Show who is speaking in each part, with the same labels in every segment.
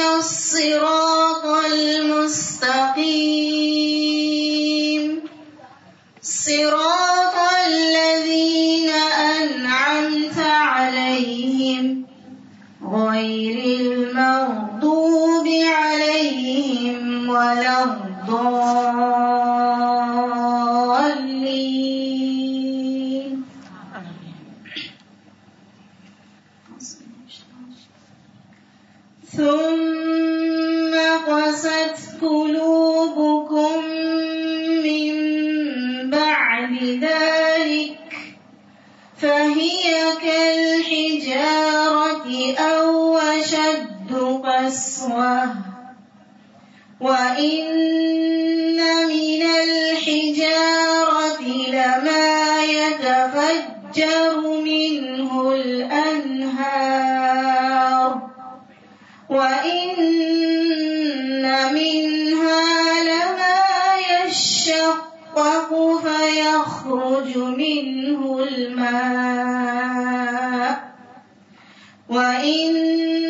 Speaker 1: اهدنا الصراط المستقيم. صراط قسوة وإن من الحجارة لما يتفجر منه الأنهار. وإن منها لما يشقق فيخرج منه الماء. وإن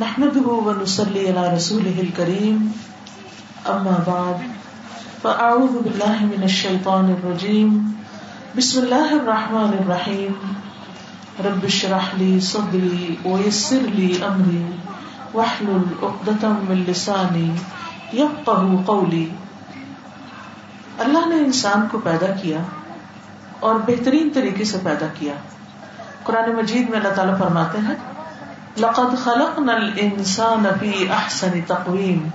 Speaker 2: نحمده ونصلي على رسوله الكريم. اما بعد فاعوذ بالله من الشيطان الرجيم. بسم الله الرحمن الرحيم. رب اشرح لي صدري ويسر لي امري واحلل عقدة من لساني يفقهوا قولي. اللہ نے انسان کو پیدا کیا اور بہترین طریقے سے پیدا کیا۔ قرآن مجید میں اللہ تعالیٰ فرماتے ہیں لقد خلقنا الانسان فی احسن تقویم۔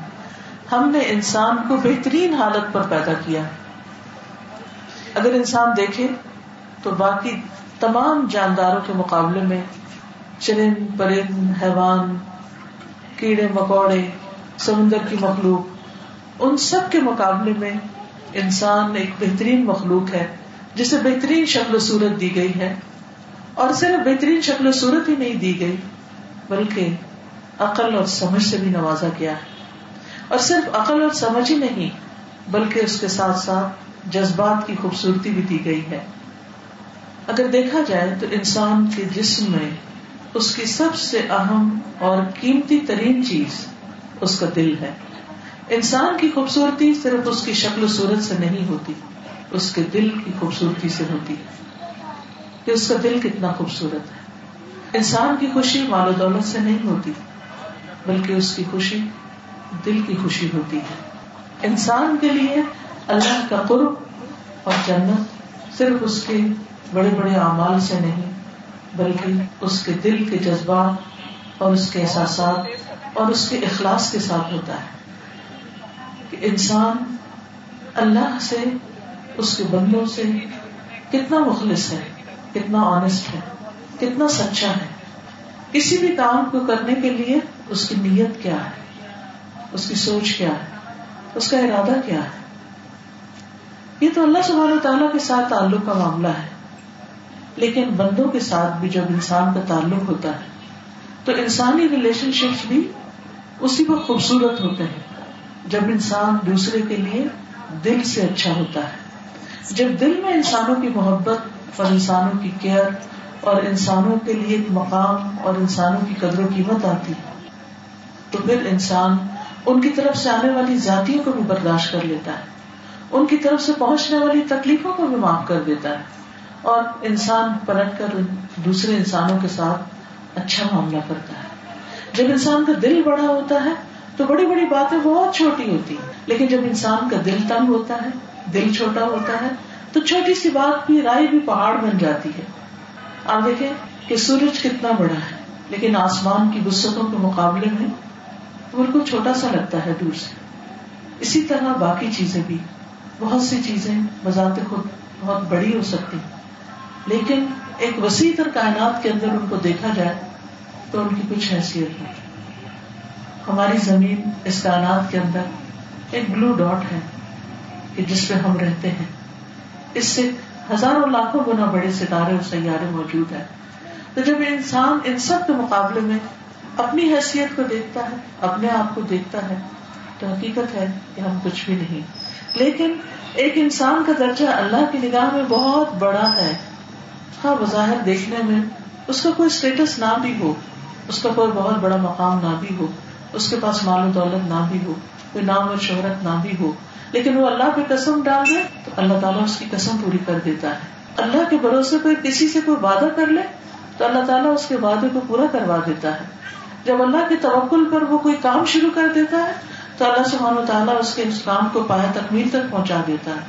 Speaker 2: ہم نے انسان کو بہترین حالت پر پیدا کیا۔ اگر انسان دیکھے تو باقی تمام جانداروں کے مقابلے میں چرند پرند، حیوان، کیڑے، مکوڑے، سمندر کی مخلوق، ان سب کے مقابلے میں انسان ایک بہترین مخلوق ہے، جسے بہترین شکل و صورت دی گئی ہے۔ اور صرف بہترین شکل و صورت ہی نہیں دی گئی بلکہ عقل اور سمجھ سے بھی نوازا گیا۔ ہے اور صرف عقل اور سمجھ ہی نہیں، بلکہ اس کے ساتھ ساتھ جذبات کی خوبصورتی بھی دی گئی ہے۔ اگر دیکھا جائے تو انسان کے جسم میں اس کی سب سے اہم اور قیمتی ترین چیز اس کا دل ہے۔ انسان کی خوبصورتی صرف اس کی شکل و صورت سے نہیں ہوتی، اس کے دل کی خوبصورتی سے ہوتی کہ اس کا دل کتنا خوبصورت ہے۔ انسان کی خوشی مال و دولت سے نہیں ہوتی، بلکہ اس کی خوشی دل کی خوشی ہوتی ہے۔ انسان کے لیے اللہ کا قرب اور جنت صرف اس کے بڑے بڑے اعمال سے نہیں، بلکہ اس کے دل کے جذبات اور اس کے احساسات اور اس کے اخلاص کے ساتھ ہوتا ہے۔ کہ انسان اللہ سے، اس کے بندوں سے کتنا مخلص ہے، کتنا آنےسٹ ہے۔ کتنا سچا ہے۔ کسی بھی کام کو کرنے کے لیے اس کی نیت کیا ہے؟ اس کی سوچ کیا ہے؟ اس کا ارادہ کیا ہے؟ یہ تو اللہ سبحانہ تعالیٰ کے ساتھ تعلق کا معاملہ ہے۔ لیکن بندوں کے ساتھ بھی جب انسان کا تعلق ہوتا ہے، تو انسانی ریلیشن شپس بھی اسی کو خوبصورت ہوتے ہیں۔ جب انسان دوسرے کے لیے دل سے اچھا ہوتا ہے۔ جب دل میں انسانوں کی محبت اور انسانوں کی کیئر اور انسانوں کے لیے ایک مقام اور انسانوں کی قدر و قیمت آتی۔ تو پھر انسان ان کی طرف سے آنے والی ذاتیوں کو بھی برداشت کر لیتا ہے۔ ان کی طرف سے پہنچنے والی تکلیفوں کو بھی معاف کر دیتا ہے۔ اور انسان پلٹ کر دوسرے انسانوں کے ساتھ اچھا معاملہ کرتا ہے۔ جب انسان کا دل بڑا ہوتا ہے تو بڑی بڑی باتیں بہت چھوٹی ہوتی ہیں، لیکن جب انسان کا دل تنگ ہوتا ہے، دل چھوٹا ہوتا ہے، تو چھوٹی سی بات بھی رائے بھی پہاڑ بن جاتی ہے۔ آپ دیکھیں کہ سورج کتنا بڑا ہے، لیکن آسمان کی وسطوں کے مقابلے میں بالکل چھوٹا سا لگتا ہے دور سے۔ اسی طرح باقی چیزیں بھی۔ بہت سی چیزیں بذات خود بہت بڑی ہو سکتی لیکن ایک وسیع تر کائنات کے اندر ان کو دیکھا جائے تو ان کی کچھ حیثیت نہیں ہماری زمین اس کائنات کے اندر ایک بلو ڈاٹ ہے کہ جس پہ ہم رہتے ہیں۔ اس سے ہزاروں لاکھوں گنا بڑے ستارے اور سیارے موجود ہیں۔ تو جب انسان ان سب کے مقابلے میں اپنی حیثیت کو دیکھتا ہے، اپنے آپ کو دیکھتا ہے، تو حقیقت ہے کہ ہم کچھ بھی نہیں۔ لیکن ایک انسان کا درجہ اللہ کی نگاہ میں بہت بڑا ہے۔ ہاں بظاہر دیکھنے میں اس کا کوئی اسٹیٹس نہ بھی ہو، اس کا کوئی بہت بڑا مقام نہ بھی ہو، اس کے پاس مال و دولت نہ بھی ہو، کوئی نام اور شہرت نہ بھی ہو۔ لیکن وہ اللہ پہ قسم ڈال دے تو اللہ تعالیٰ اس کی قسم پوری کر دیتا ہے۔ اللہ کے بھروسے پہ کسی سے کوئی وعدہ کر لے تو اللہ تعالیٰ اس کے وعدے کو پورا کروا دیتا ہے۔ جب اللہ کے توکل پر وہ کوئی کام شروع کر دیتا ہے تو اللہ سبحانہ و تعالیٰ اس کے اس کام کو پایا تکمیل تک پہنچا دیتا ہے۔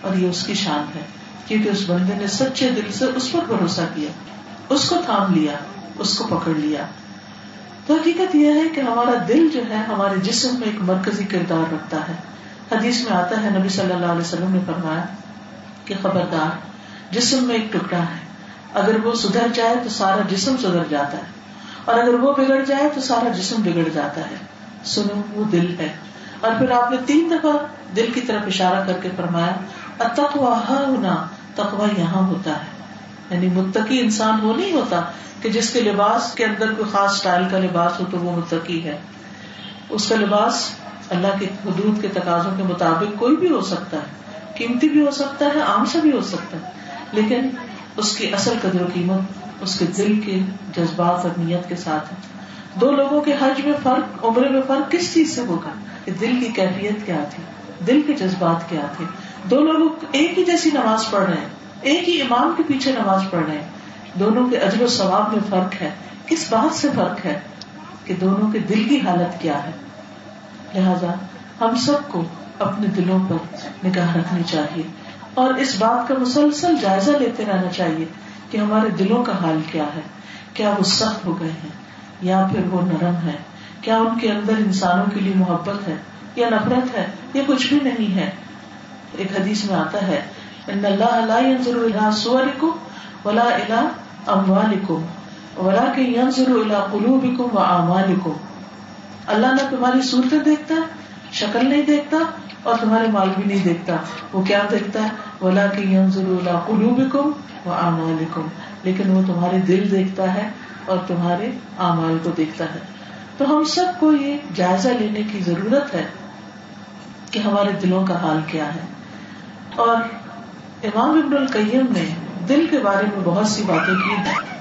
Speaker 2: اور یہ اس کی شان ہے، کیونکہ اس بندے نے سچے دل سے اس پر بھروسہ کیا، اس کو تھام لیا، اس کو پکڑ لیا۔ تو حقیقت یہ ہے کہ ہمارا دل جو ہے ہمارے جسم میں ایک مرکزی کردار رکھتا ہے۔ حدیث میں آتا ہے، نبی صلی اللہ علیہ وسلم نے فرمایا کہ خبردار، جسم میں ایک ٹکڑا ہے۔ اگر وہ سدھر جائے تو سارا جسم سدھر جاتا ہے۔ اور اگر وہ بگڑ جائے تو سارا جسم بگڑ جاتا ہے۔ سنو، وہ دل ہے۔ اور پھر آپ نے تین دفعہ دل کی طرف اشارہ کر کے فرمایا تقوا ہونا تقوا یہاں ہوتا ہے۔ یعنی متقی انسان وہ نہیں ہوتا کہ جس کے لباس کے اندر کوئی خاص اسٹائل کا لباس ہو تو وہ متقی ہے۔ اس کا لباس اللہ کے حدود کے تقاضوں کے مطابق کوئی بھی ہو سکتا ہے، قیمتی بھی ہو سکتا ہے، عام سے بھی ہو سکتا ہے، لیکن اس کی اصل قدر و قیمت، اس کے دل کے جذبات اور نیت کے ساتھ ہے۔ دو لوگوں کے حج میں فرق، عمرے میں فرق کس چیز سے ہوگا؟ کہ دل کی کیفیت کیا تھی؟ دل کے جذبات کیا تھے؟ دو لوگ ایک ہی جیسی نماز پڑھ رہے ہیں، ایک ہی امام کے پیچھے نماز پڑھ رہے ہیں۔ دونوں کے اجر و ثواب میں فرق ہے۔ کس بات سے فرق ہے؟ کہ دونوں کے دل کی حالت کیا ہے؟ لہذا ہم سب کو اپنے دلوں پر نگاہ رکھنی چاہیے اور اس بات کا مسلسل جائزہ لیتے رہنا چاہیے کہ ہمارے دلوں کا حال کیا ہے، کیا وہ سخت ہو گئے ہیں یا پھر وہ نرم ہے کیا ان کے اندر انسانوں کے لیے محبت ہے یا نفرت ہے یا کچھ بھی نہیں ہے۔ ایک حدیث میں آتا ہے، ان اللہ لا ينظر الى صوركم ولا الى اموالكم ولكن ينظر الى قلوبكم واعمالكم اللہ نہ تمہاری صورتیں دیکھتا ہے شکل نہیں دیکھتا اور تمہارے مال بھی نہیں دیکھتا۔ وہ کیا دیکھتا ہے؟ ولا کہ قلوبكم واعمالكم لیکن وہ تمہارے دل دیکھتا ہے اور تمہارے اعمال کو دیکھتا ہے۔ تو ہم سب کو یہ جائزہ لینے کی ضرورت ہے کہ ہمارے دلوں کا حال کیا ہے۔ اور امام ابن القیم نے دل کے بارے میں بہت سی باتیں کی۔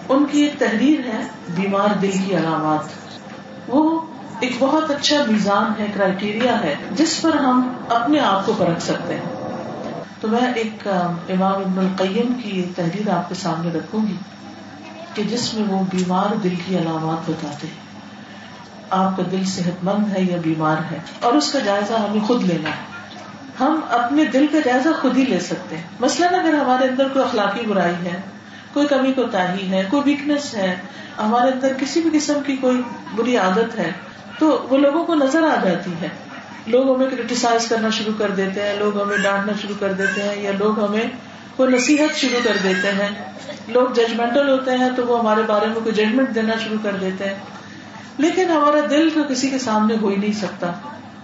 Speaker 2: ان کی ایک تحریر ہے بیمار دل کی علامات۔ وہ ایک بہت اچھا میزان ہے کرائٹیریا ہے، جس پر ہم اپنے آپ کو پرکھ سکتے ہیں۔ تو میں ایک امام ابن القیم کی تحریر آپ کے سامنے رکھوں گی کہ جس میں وہ بیمار دل کی علامات بتاتے ہیں۔ آپ کا دل صحت مند ہے یا بیمار ہے؟ اور اس کا جائزہ ہمیں خود لینا ہے۔ ہم اپنے دل کا جائزہ خود ہی لے سکتے ہیں۔ مثلاً اگر ہمارے اندر کوئی اخلاقی برائی ہے، کوئی کمی کو تاہی ہے، کوئی ویکنیس ہے، ہمارے اندر کسی بھی قسم کی کوئی بری عادت ہے تو وہ لوگوں کو نظر آ جاتی ہے۔ لوگ ہمیں کریٹیسائز کرنا شروع کر دیتے ہیں، لوگ ہمیں ڈانٹنا شروع کر دیتے ہیں یا لوگ ہمیں کوئی نصیحت شروع کر دیتے ہیں۔ لوگ ججمنٹل ہوتے ہیں تو وہ ہمارے بارے میں کوئی ججمنٹ دینا شروع کر دیتے ہیں۔ لیکن ہمارا دل تو کسی کے سامنے ہو ہی نہیں سکتا۔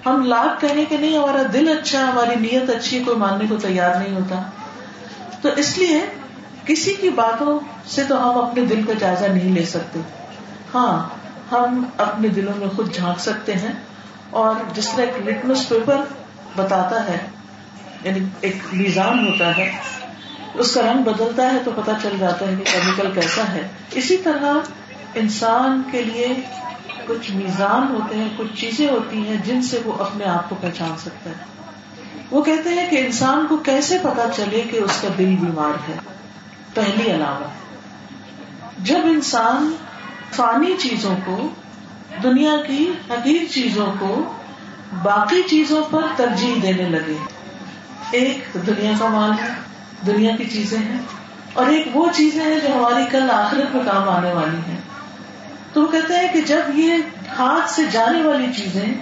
Speaker 2: ہم لاکھ کہیں کہ نہیں، ہمارا دل اچھا ہماری نیت اچھی، کوئی ماننے کو تیار نہیں ہوتا۔ تو اس لیے کسی کی باتوں سے تو ہم اپنے دل کا جائزہ نہیں لے سکتے۔ ہاں ہم اپنے دلوں میں خود جھانک سکتے ہیں اور جس طرح ایک لٹمس پیپر بتاتا ہے یعنی ایک میزان ہوتا ہے، اس کا رنگ بدلتا ہے تو پتا چل جاتا ہے کہ کیمیکل کیسا ہے۔ اسی طرح انسان کے لیے کچھ میزان ہوتے ہیں، کچھ چیزیں ہوتی ہیں جن سے وہ اپنے آپ کو پہچان سکتا ہے۔ وہ کہتے ہیں کہ انسان کو کیسے پتا چلے کہ اس کا دل بیمار ہے؟ پہلی علامت۔ جب انسان فانی چیزوں کو، دنیا کی حقیق چیزوں کو باقی چیزوں پر ترجیح دینے لگے۔ ایک دنیا کا مال ہے، دنیا کی چیزیں ہیں، اور ایک وہ چیزیں ہیں جو ہماری کل آخرت میں کام آنے والی ہیں۔ تو وہ کہتے ہیں کہ جب یہ ہاتھ سے جانے والی چیزیں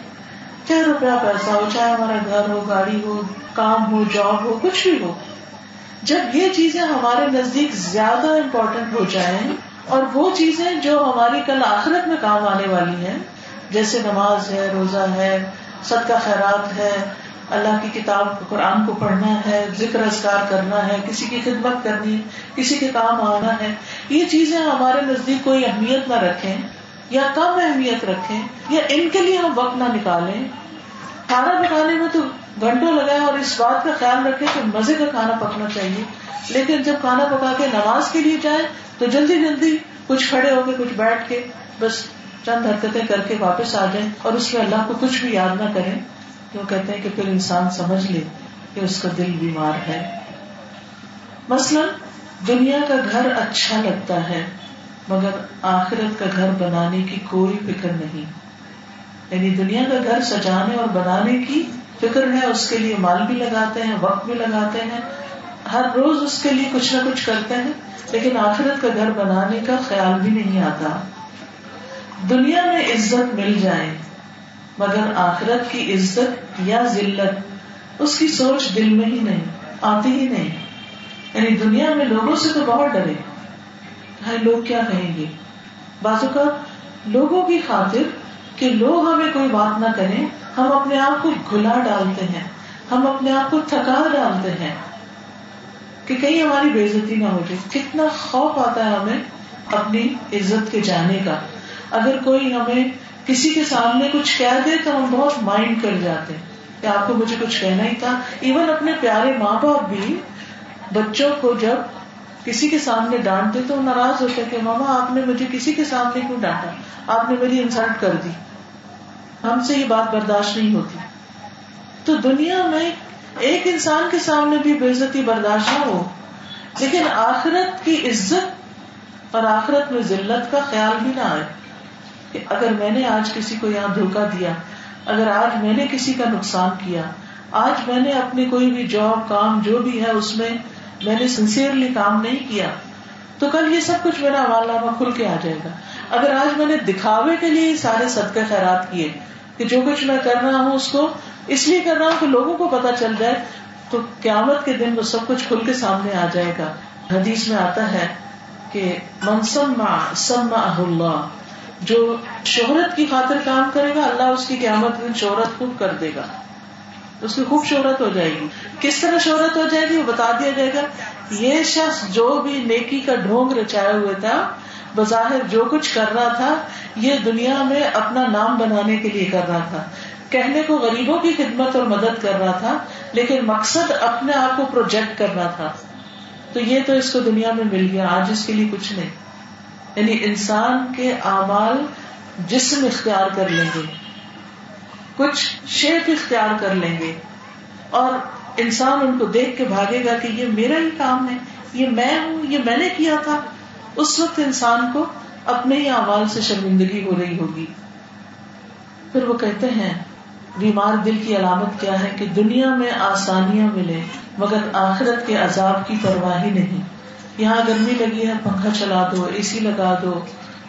Speaker 2: چاہے روپیہ پیسہ ہو، چاہے ہمارا گھر ہو، گاڑی ہو، کام ہو، جاب ہو، کچھ بھی ہو، جب یہ چیزیں ہمارے نزدیک زیادہ امپورٹنٹ ہو جائیں اور وہ چیزیں جو ہماری کل آخرت میں کام آنے والی ہیں، جیسے نماز ہے، روزہ ہے، صدقہ خیرات ہے، اللہ کی کتاب قرآن کو پڑھنا ہے، ذکر اذکار کرنا ہے، کسی کی خدمت کرنی ہے، کسی کے کام آنا ہے، یہ چیزیں ہمارے نزدیک کوئی اہمیت نہ رکھیں یا کم اہمیت رکھیں یا ان کے لیے ہم وقت نہ نکالیں۔ کھانا پکانے میں تو گھنٹوں لگائے اور اس بات کا خیال رکھے کہ مزے کا کھانا پکنا چاہیے۔ لیکن جب کھانا پکا کے نماز کے لیے جائیں تو جلدی جلدی کچھ کھڑے ہو کے، کچھ بیٹھ کے بس چند حرکتیں کر کے واپس آ جائیں اور اس میں اللہ کو کچھ بھی یاد نہ کریں کیوں کہتے ہیں کہ پھر انسان سمجھ لے کہ اس کا دل بیمار ہے۔ مثلاً، دنیا کا گھر اچھا لگتا ہے، مگر آخرت کا گھر بنانے کی کوئی فکر نہیں۔ یعنی دنیا کا گھر سجانے اور بنانے کی فکر ہے، اس کے لیے مال بھی لگاتے ہیں، وقت بھی لگاتے ہیں، ہر روز اس کے لیے کچھ نہ کچھ کرتے ہیں۔ لیکن آخرت کا گھر بنانے کا خیال بھی نہیں آتا۔ دنیا میں عزت مل جائے، مگر آخرت کی عزت یا ذلت، اس کی سوچ دل میں ہی نہیں، آتی ہی نہیں۔ یعنی دنیا میں لوگوں سے تو بہت ڈرے۔ لوگ کیا کہیں گے؟ بازو کا، لوگوں کی خاطر کہ لوگ ہمیں کوئی بات نہ کریں، ہم اپنے آپ کو گلا ڈالتے ہیں، ہم اپنے آپ کو تھکا ڈالتے ہیں۔ کہ کہیں ہماری بےزتی نہ ہو جائے۔ کتنا خوف آتا ہے ہمیں اپنی عزت کے جانے کا۔ اگر کوئی ہمیں کسی کے سامنے کچھ کہہ دے تو ہم بہت مائنڈ کر جاتے ہیں کہ آپ کو مجھے کچھ کہنا ہی تھا۔ ایون اپنے پیارے ماں باپ بھی بچوں کو جب کسی کے سامنے ڈانٹتے تو ناراض ہوتے کہ ماما، آپ نے مجھے کسی کے سامنے کیوں ڈانٹا؟ آپ نے میری انسلٹ کر دی۔ ہم سے یہ بات برداشت نہیں ہوتی۔ تو دنیا میں ایک انسان کے سامنے بھی بےزتی برداشت نہ ہو، لیکن آخرت کی عزت اور آخرت میں ذلت کا خیال بھی نہ آئے کہ اگر میں نے آج کسی کو یہاں دھوکا دیا، اگر آج میں نے کسی کا نقصان کیا، آج میں نے اپنی کوئی بھی جاب، کام جو بھی ہے، اس میں میں نے سنسیئرلی کام نہیں کیا، تو کل یہ سب کچھ میرا نامہ کھل کے آ جائے گا۔ اگر آج میں نے دکھاوے کے لیے سارے صدقے خیرات کیے کہ جو کچھ میں کر رہا ہوں، اس کو اس لیے کر رہا ہوں کہ لوگوں کو پتا چل جائے تو قیامت کے دن وہ سب کچھ کھل کے سامنے آ جائے گا۔ حدیث میں آتا ہے کہ منسم سم اللہ، جو شہرت کی خاطر کام کرے گا، اللہ اس کی قیامت دن شہرت خوب کر دے گا۔ اس کی خوب شہرت ہو جائے گی۔ کس طرح شہرت ہو جائے گی وہ بتا دیا جائے گا۔ یہ شخص جو بھی نیکی کا ڈھونگ رچایا ہوا تھا، بظاہر جو کچھ کر رہا تھا، یہ دنیا میں اپنا نام بنانے کے لیے کر رہا تھا۔ کہنے کو غریبوں کی خدمت اور مدد کر رہا تھا، لیکن مقصد اپنے آپ کو پروجیکٹ کرنا تھا۔ تو یہ تو اس کو دنیا میں مل گیا، آج اس کے لیے کچھ نہیں۔ یعنی انسان کے اعمال جسم اختیار کر لیں گے، کچھ شیپ اختیار کر لیں گے۔ اور انسان ان کو دیکھ کے بھاگے گا کہ یہ میرا ہی کام ہے، یہ میں ہوں، یہ میں نے کیا تھا۔ اس وقت انسان کو اپنے ہی اعمال سے شرمندگی ہو رہی ہوگی۔ پھر وہ کہتے ہیں بیمار دل کی علامت کیا ہے کہ دنیا میں آسانیاں ملے مگر آخرت کے عذاب کی پرواہ نہیں۔ یہاں گرمی لگی ہے، پنکھا چلا دو اے سی لگا دو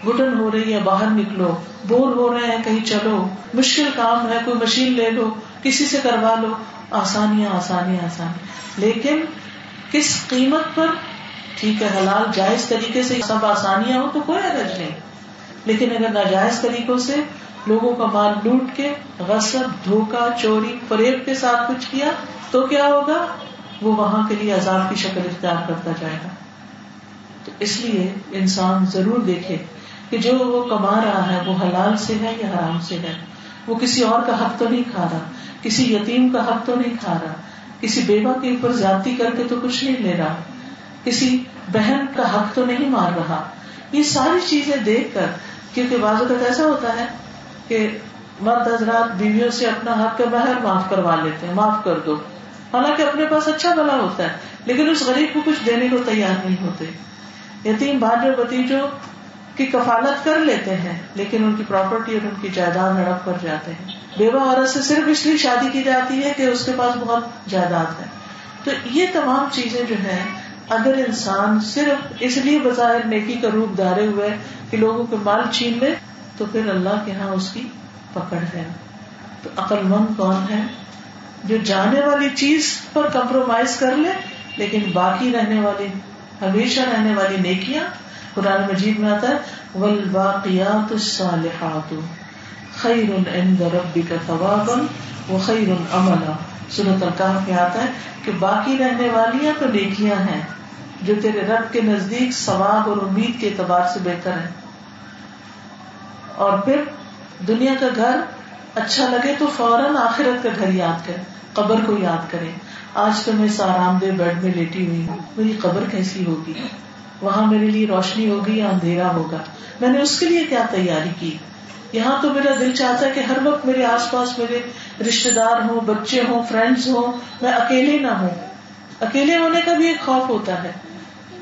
Speaker 2: گٹن ہو رہی ہے، باہر نکلو، بور ہو رہے ہیں، کہیں چلو۔ مشکل کام ہے، کوئی مشین لے لو، کسی سے کروا لو۔ آسانیاں آسانیاں آسانی لیکن کس قیمت پر؟ ٹھیک ہے، حلال، جائز طریقے سے سب آسانیاں ہو تو کوئی عرض نہیں۔ لیکن اگر ناجائز طریقوں سے لوگوں کا مال لوٹ کے غصب دھوکا چوری، فریب کے ساتھ کچھ کیا تو کیا ہوگا؟ وہ وہاں کے لیے عذاب کی شکل اختیار کرتا جائے گا۔ تو اس لیے انسان ضرور دیکھے کہ جو وہ کما رہا ہے، وہ حلال سے ہے یا حرام سے ہے۔ وہ کسی اور کا حق تو نہیں کھا رہا، کسی یتیم کا حق تو نہیں کھا رہا، کسی بیوہ کے اوپر زیادتی کر کے تو کچھ نہیں لے رہا، کسی بہن کا حق تو نہیں مار رہا۔ یہ ساری چیزیں دیکھ کر، کیونکہ بعض اوقات ایسا ہوتا ہے کہ مرد حضرات بیویوں سے اپنا حق کا بہر معاف کروا لیتے ہیں، معاف کر دو۔ حالانکہ اپنے پاس اچھا بلا ہوتا ہے، لیکن اس غریب کو کچھ دینے کو تیار نہیں ہوتے۔ یتیم بھائی بتیجوں کی کفالت کر لیتے ہیں، لیکن ان کی پراپرٹی اور ان کی جائیداد ہڑپ کر جاتے ہیں۔ بیوہ عورت سے صرف اس لیے شادی کی جاتی ہے کہ اس کے پاس بہت جائیداد ہے۔ تو یہ تمام چیزیں جو ہیں، اگر انسان صرف اس لیے بظاہر نیکی کا روپ دھارے ہوئے کہ لوگوں کے مال چھین لے تو پھر اللہ کے ہاں اس کی پکڑ ہے۔ تو عقل مند کون ہے؟ جو جانے والی چیز پر کمپرومائز کر لے، لیکن باقی رہنے والی، ہمیشہ رہنے والی نیکیاں۔ قرآن مجید میں آتا ہے ول باقیات الصالحات خیر عند ربک ثوابا و خیر عملا۔ سورۃ الکہف میں آتا ہے کہ باقی رہنے والی تو نیکیاں ہیں، جو تیرے رب کے نزدیک ثواب اور امید کے اعتبار سے بہتر ہے اور پھر دنیا کا گھر اچھا لگے تو فوراً آخرت کا گھر یاد کرے قبر کو یاد کرے آج تو میں اس آرام دہ بیڈ میں لیٹی ہوئی ہوں۔ میری قبر کیسی ہوگی؟ وہاں میرے لیے روشنی ہوگی یا اندھیرا ہوگا؟ میں نے اس کے لیے کیا تیاری کی؟ یہاں تو میرا دل چاہتا ہے کہ ہر وقت میرے آس پاس میرے رشتے دار ہوں، بچے ہوں فرینڈس ہوں۔ میں اکیلے نہ ہوں۔ اکیلے ہونے کا بھی ایک خوف ہوتا ہے۔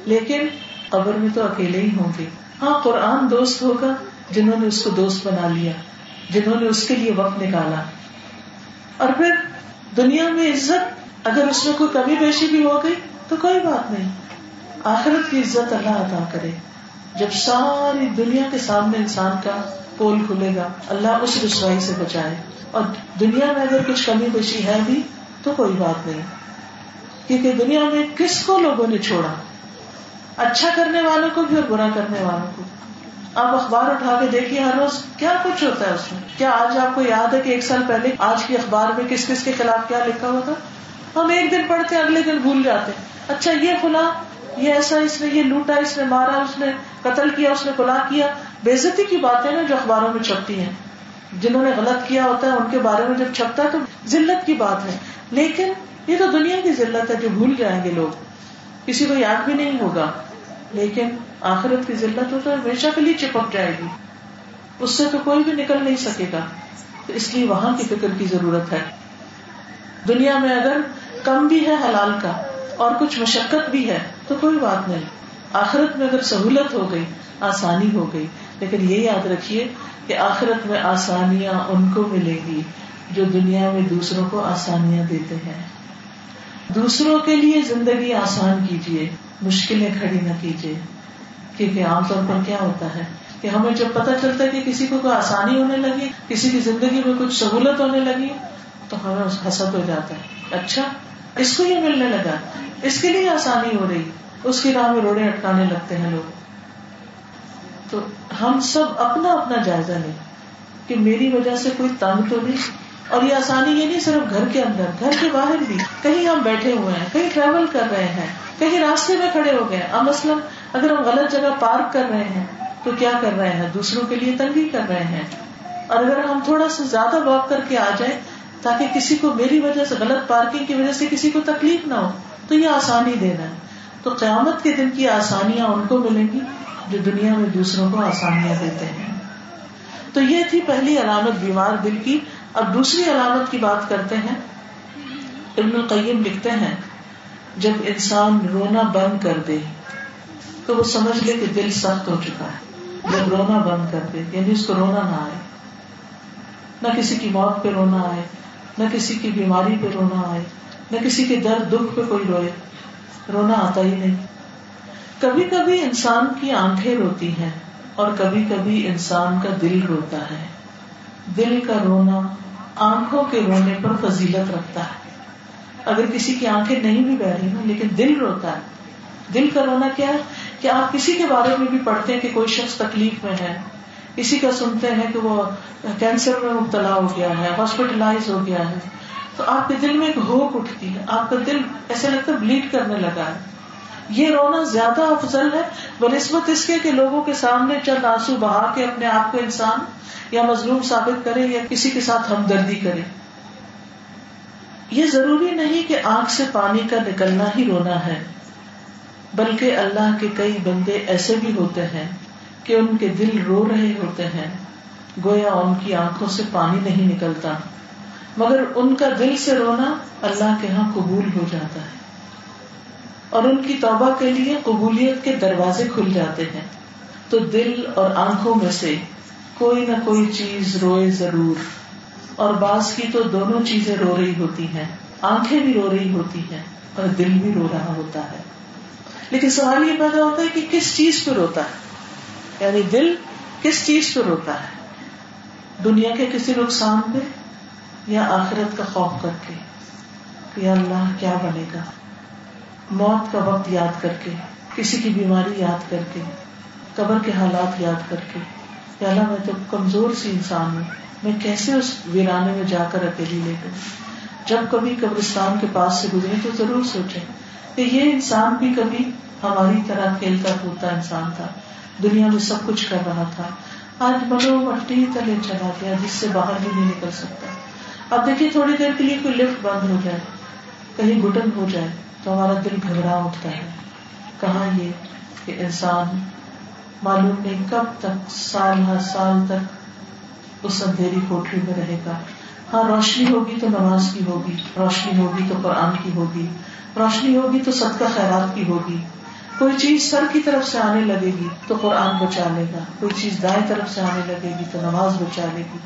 Speaker 2: لیکن قبر میں تو اکیلے ہی ہوں گے۔ ہاں قرآن دوست ہوگا۔ جنہوں نے اس کو دوست بنا لیا، جنہوں نے اس کے لیے وقت نکالا۔ اور پھر دنیا میں عزت، اگر اس میں کوئی کمی بیشی بھی ہو گئی تو کوئی بات نہیں۔ آخرت کی عزت اللہ عطا کرے۔ جب ساری دنیا کے سامنے انسان کا پول کھلے گا، اللہ اس رسوائی سے بچائے۔ اور دنیا میں اگر کچھ کمی بیشی ہے بھی تو کوئی بات نہیں۔ کیونکہ دنیا میں کس کو لوگوں نے چھوڑا؟ اچھا کرنے والوں کو بھی اور برا کرنے والوں کو آپ اخبار اٹھا کے دیکھیے ہر روز کیا کچھ ہوتا ہے اس میں؟ کیا آج آپ کو یاد ہے کہ ایک سال پہلے آج کی اخبار میں کس کس کے خلاف کیا لکھا ہوا تھا؟ ہم ایک دن پڑھتے اگلے دن بھول جاتے اچھا یہ فلاں یہ ایسا اس نے، یہ لوٹا، اس نے مارا، اس نے قتل کیا، اس نے کلا کیا۔ بےزتی کی باتیں نا جو اخباروں میں چھپتی ہیں۔ جنہوں نے غلط کیا ہوتا ہے، ان کے بارے میں جب چھپتا ہے تو ذلت کی بات ہے۔ لیکن یہ تو دنیا کی ذلت ہے جو بھول جائیں گے لوگ۔ کسی کو یاد بھی نہیں ہوگا۔ لیکن آخرت کی ذلت ہو تو ہمیشہ کے لیے چپک جائے گی۔ اس سے تو کوئی بھی نکل نہیں سکے گا۔ تو اس لیے وہاں کی فکر کی ضرورت ہے۔ دنیا میں اگر کم بھی ہے حلال کا اور کچھ مشقت بھی ہے تو کوئی بات نہیں۔ آخرت میں اگر سہولت ہو گئی، آسانی ہو گئی۔ لیکن یہ یاد رکھیے کہ آخرت میں آسانیاں ان کو ملے گی جو دنیا میں دوسروں کو آسانیاں دیتے ہیں۔ دوسروں کے لیے زندگی آسان کیجیے مشکلیں کھڑی نہ کیجیے۔ کیونکہ عام طور پر کیا ہوتا ہے کہ ہمیں جب پتا چلتا ہے کہ کسی کو کوئی آسانی ہونے لگی، کسی کی زندگی میں کچھ سہولت ہونے لگی، تو ہمیں حسد ہو جاتا ہے۔ اچھا اس کو یہ ملنے لگا، اس کے لیے آسانی ہو رہی، اس کی راہ میں روڑے اٹکانے لگتے ہیں لوگ۔ تو ہم سب اپنا اپنا جائزہ لیں کہ میری وجہ سے کوئی تنگ تو نہیں، اور یہ آسانی یہ نہیں صرف گھر کے اندر، گھر کے باہر بھی، کہیں ہم بیٹھے ہوئے ہیں، کہیں ٹریول کر رہے ہیں۔ کہیں راستے میں کھڑے ہو گئے اب مثلاً اگر ہم غلط جگہ پارک کر رہے ہیں، تو کیا کر رہے ہیں؟ دوسروں کے لیے تنگی کر رہے ہیں۔ اور اگر ہم تھوڑا سا زیادہ واک کر کے آ جائیں تاکہ کسی کو میری وجہ سے غلط پارکنگ کی وجہ سے کسی کو تکلیف نہ ہو، تو یہ آسانی دینا ہے۔ تو قیامت کے دن کی آسانیاں ان کو ملیں گی جو دنیا میں دوسروں کو آسانیاں دیتے ہیں۔ تو یہ تھی پہلی علامت بیمار دل کی۔ اب دوسری علامت کی بات کرتے ہیں۔ ابن القیم لکھتے ہیں جب انسان رونا بند کر دے، تو وہ سمجھ لے کہ دل سخت ہو چکا ہے۔ جب رونا بند کر دے یعنی اس کو رونا نہ آئے۔ نہ کسی کی موت پہ رونا آئے، نہ کسی کی بیماری پہ رونا آئے، نہ کسی کے درد دکھ پہ کوئی روئے۔ رونا آتا ہی نہیں۔ کبھی کبھی انسان کی آنکھیں روتی ہیں اور کبھی کبھی انسان کا دل روتا ہے۔ دل کا رونا آنکھوں کے رونے پر فضیلت رکھتا ہے۔ اگر کسی کی آنکھیں نہیں بھی بہ رہی نا لیکن دل روتا ہے۔ دل کا رونا کیا ہے؟ کہ آپ کسی کے بارے میں بھی پڑھتے ہیں کہ کوئی شخص تکلیف میں ہے، کسی کا سنتے ہیں کہ وہ کینسر میں مبتلا ہو گیا ہے ہاسپٹلائز ہو گیا ہے۔ تو آپ کے دل میں ایک ہوپ اٹھتی ہے، آپ کا دل ایسے لگتا ہے بلیڈ کرنے لگا ہے۔ یہ رونا زیادہ افضل ہے، بنسبت اس کے کہ لوگوں کے سامنے چند آنسو بہا کے اپنے آپ کو انسان یا مظلوم ثابت کرے یا کسی کے ساتھ ہمدردی کرے۔ یہ ضروری نہیں کہ آنکھ سے پانی کا نکلنا ہی رونا ہے، بلکہ اللہ کے کئی بندے ایسے بھی ہوتے ہیں کہ ان کے دل رو رہے ہوتے ہیں، گویا ان کی آنکھوں سے پانی نہیں نکلتا۔ مگر ان کا دل سے رونا اللہ کے ہاں قبول ہو جاتا ہے۔ اور ان کی توبہ کے لیے قبولیت کے دروازے کھل جاتے ہیں۔ تو دل اور آنکھوں میں سے کوئی نہ کوئی چیز روئے ضرور۔ اور بعض کی تو دونوں چیزیں رو رہی ہوتی ہیں۔ آنکھیں بھی رو رہی ہوتی ہیں اور دل بھی رو رہا ہوتا ہے۔ لیکن سوال یہ پیدا ہوتا ہے کہ کس چیز پہ روتا ہے؟ یعنی دل کس چیز پہ روتا ہے؟ دنیا کے کسی نقصان پہ یا آخرت کا خوف کر کے؟ یا اللہ کیا بنے گا؟ موت کا وقت یاد کر کے، کسی کی بیماری یاد کر کے، قبر کے حالات یاد کر کے۔ یا اللہ، میں تو کمزور سی انسان ہوں۔ میں کیسے اس ویرانے میں جا کر اکیلی لے گئی؟ جب کبھی قبرستان کے پاس سے گزرے تو ضرور سوچے کہ یہ انسان بھی کبھی ہماری طرح کھیلتا کودتا انسان تھا۔ دنیا میں سب کچھ کر رہا تھا۔ آج بلو مٹی تلے چلا گیا جس سے باہر بھی نہیں نکل سکتا۔ اب دیکھیے تھوڑی دیر کے لیے کوئی لفٹ بند ہو جائے، کہیں گٹن ہو جائے تو ہمارا دل گھبرا اٹھتا ہے۔ کہاں یہ کہ انسان معلوم نہیں کب تک، سال ہر سال تک اس اندھیری کوٹری میں رہے گا۔ ہاں روشنی ہوگی تو نماز کی ہوگی، روشنی ہوگی تو قرآن کی ہوگی، روشنی ہوگی تو صدقہ خیرات کی ہوگی۔ کوئی چیز سر کی طرف سے آنے لگے گی تو قرآن بچا لے گا، کوئی چیز دائیں طرف سے آنے لگے گی تو نماز بچا لے گی،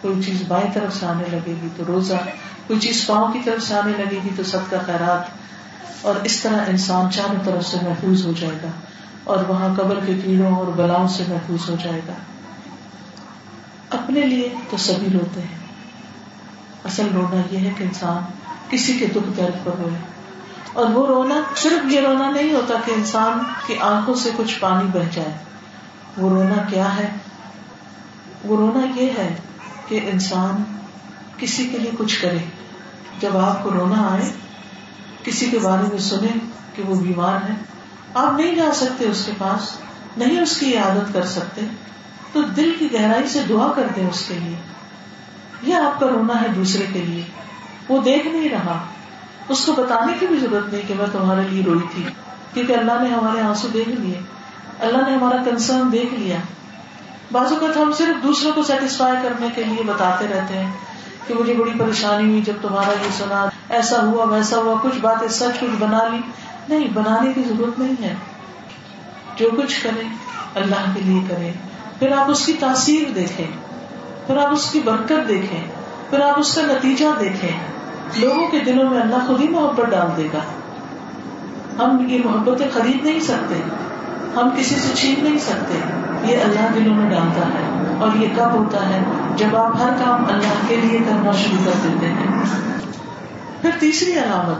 Speaker 2: کوئی چیز بائیں طرف سے آنے لگے گی تو روزہ، کوئی چیز پاؤں کی طرف سے آنے لگے گی تو سب کا خیرات۔ اور اس طرح انسان چاروں طرف سے محفوظ ہو جائے گا اور وہاں قبر کے کیڑوں اور بلاؤں سے محفوظ ہو جائے گا۔ اپنے لیے تو سبھی روتے ہیں۔ اصل رونا یہ ہے کہ انسان کسی کے دکھ درد پر روئے۔ اور وہ رونا صرف یہ رونا نہیں ہوتا کہ انسان کی آنکھوں سے کچھ پانی بہ جائے۔ وہ رونا کیا ہے؟ وہ رونا یہ ہے کہ انسان کسی کے لیے کچھ کرے۔ جب آپ کو رونا آئے، کسی کے بارے میں سنے کہ وہ بیمار ہے، آپ نہیں جا سکتے اس کے پاس، نہیں اس کی عادت کر سکتے۔ تو دل کی گہرائی سے دعا کر دیں اس کے لیے۔ یہ آپ کا رونا ہے دوسرے کے لیے۔ وہ دیکھ نہیں رہا۔ اس کو بتانے کی بھی ضرورت نہیں کہ میں تمہارے لیے روئی تھی، کیونکہ اللہ نے ہمارے آنسو دیکھ لیے۔ اللہ نے ہمارا کنسرن دیکھ لیا۔ بعض اوقات ہم صرف دوسروں کو سیٹسفائی کرنے کے لیے بتاتے رہتے ہیں کہ مجھے بڑی پریشانی ہوئی جب تمہارا یہ سنا، ایسا ہوا، ویسا ہوا، کچھ باتیں سچ، کچھ بنا لی۔ نہیں، بنانے کی ضرورت نہیں ہے۔ جو کچھ کرے اللہ کے لیے کرے پھر آپ اس کی تاثیر دیکھیں۔ پھر آپ اس کی برکت دیکھیں۔ پھر آپ اس کا نتیجہ دیکھیں۔ لوگوں کے دلوں میں اللہ خود ہی محبت ڈال دے گا۔ ہم یہ محبتیں خرید نہیں سکتے۔ ہم کسی سے چھین نہیں سکتے۔ یہ اللہ دلوں میں ڈالتا ہے۔ اور یہ کب ہوتا ہے؟ جب آپ ہر کام اللہ کے لیے کرنا شروع کر دیتے ہیں۔ پھر تیسری علامت،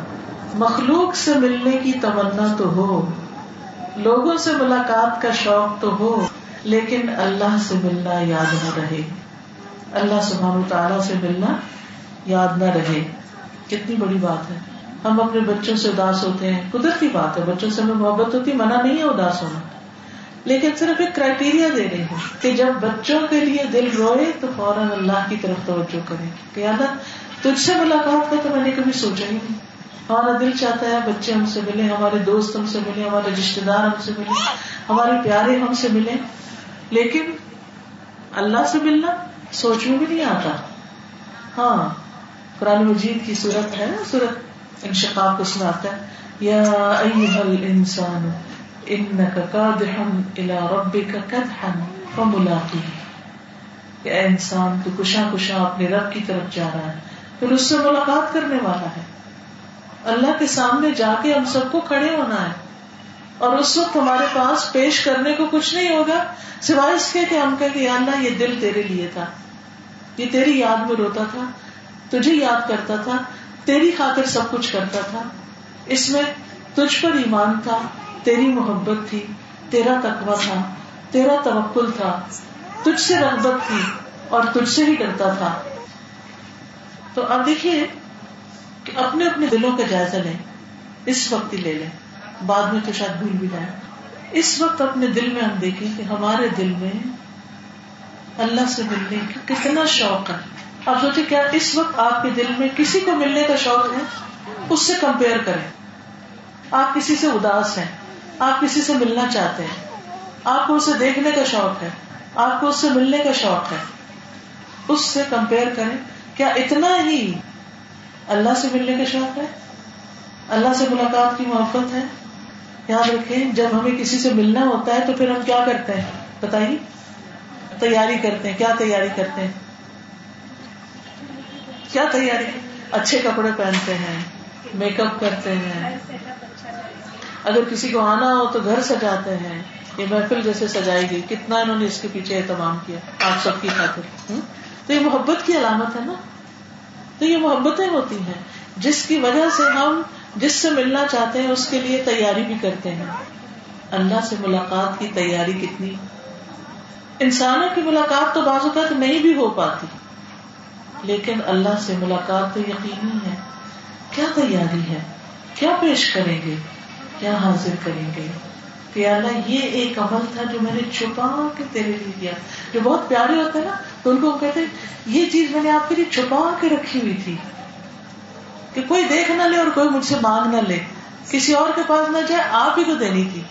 Speaker 2: مخلوق سے ملنے کی تمنا تو ہو۔ لوگوں سے ملاقات کا شوق تو ہو۔ لیکن اللہ سے ملنا یاد نہ رہے۔ اللہ سبحانہ تعالیٰ سے ملنا یاد نہ رہے۔ کتنی بڑی بات ہے۔ ہم اپنے بچوں سے اداس ہوتے ہیں۔ قدرتی بات ہے۔ بچوں سے ہمیں محبت ہوتی منع نہیں ہے اداس ہونا۔ لیکن صرف ایک کرائٹیریا دے رہی ہوں کہ جب بچوں کے لیے دل روئے تو فوراً اللہ کی طرف توجہ کرے کہ اللہ تجھ سے ملاقات کا تو میں نے کبھی سوچا ہی نہیں۔ ہمارا دل چاہتا ہے بچے ہم سے ملے ہمارے دوست ہم سے ملے ہمارے رشتے دار ہم سے ملے ہمارے پیارے ہم سے ملے لیکن اللہ سے ملنا سوچ میں بھی نہیں آتا۔ ہاں قرآن مجید کی صورت ہے، صورت انشقاق اس میں آتا ہے۔ یا ایوہ الانسان انکا قادحا الى ربک قدحا فملاقی کہ اے انسان، تو کشا کشا اپنے رب کی طرف جا رہا ہے۔ پھر اس سے ملاقات کرنے والا ہے۔ اللہ کے سامنے جا کے ہم سب کو کھڑے ہونا ہے۔ اور اس وقت ہمارے پاس پیش کرنے کو کچھ نہیں ہوگا، سوائے اس کے کہ ہم کہ اللہ، یہ دل تیرے لیے تھا، یہ تیری یاد میں روتا تھا، تجھے یاد کرتا تھا، تیری خاطر سب کچھ کرتا تھا۔ اس میں تجھ پر ایمان تھا، تیری محبت تھی، تیرا تقوی تھا، تیرا توکل تھا۔ تجھ سے رغبت تھی اور تجھ سے ہی ڈرتا تھا۔ تو اب دیکھیے کہ اپنے اپنے دلوں کا جائزہ لیں، اس وقت ہی لے لیں۔ بعد میں تو شاید بھول بھی جائیں۔ اس وقت اپنے دل میں ہم دیکھیں کہ ہمارے دل میں اللہ سے ملنے کا کتنا شوق ہے۔ آپ سوچے کیا اس وقت آپ کے دل میں کسی کو ملنے کا شوق ہے؟ اس سے کمپیئر کریں۔ آپ کسی سے اداس ہیں۔ آپ کسی سے ملنا چاہتے ہیں۔ آپ کو اسے دیکھنے کا شوق ہے۔ آپ کو اس سے ملنے کا شوق ہے۔ اس سے کمپیئر کریں۔ کیا اتنا ہی اللہ سے ملنے کا شوق ہے؟ اللہ سے ملاقات کی محبت ہے؟ یاد رکھیں، جب ہمیں کسی سے ملنا ہوتا ہے تو پھر ہم کیا کرتے ہیں؟ بتائیے؟ تیاری کرتے ہیں، کیا تیاری کرتے ہیں؟ کیا تیاری؟ اچھے کپڑے پہنتے ہیں میک اپ کرتے ہیں۔ اگر کسی کو آنا ہو تو گھر سجاتے ہیں۔ یہ محفل جیسے سجائے گی کتنا انہوں نے اس کے پیچھے اہتمام کیا، آپ سب کی خاطر تو یہ محبت کی علامت ہے نا؟ تو یہ محبتیں ہوتی ہیں۔ جس کی وجہ سے ہم جس سے ملنا چاہتے ہیں، اس کے لیے تیاری بھی کرتے ہیں۔ اللہ سے ملاقات کی تیاری کتنی؟ انسانوں کی ملاقات تو بعض اوقات نہیں بھی ہو پاتی، لیکن اللہ سے ملاقات تو یقینی ہے۔ کیا تیاری ہے؟ کیا پیش کریں گے؟ کیا حاضر کریں گے؟ کہ اللہ یہ ایک عمل تھا جو میں نے چھپا کے تیرے لیے کیا۔ جو بہت پیارے ہوتے ہیں نا، تو ان کو کہتے یہ چیز میں نے آپ کے لیے چھپا کے رکھی ہوئی تھی۔ کہ کوئی دیکھ نہ لے اور کوئی مجھ سے مانگ نہ لے۔ کسی اور کے پاس نہ جائے، آپ ہی کو دینی تھی۔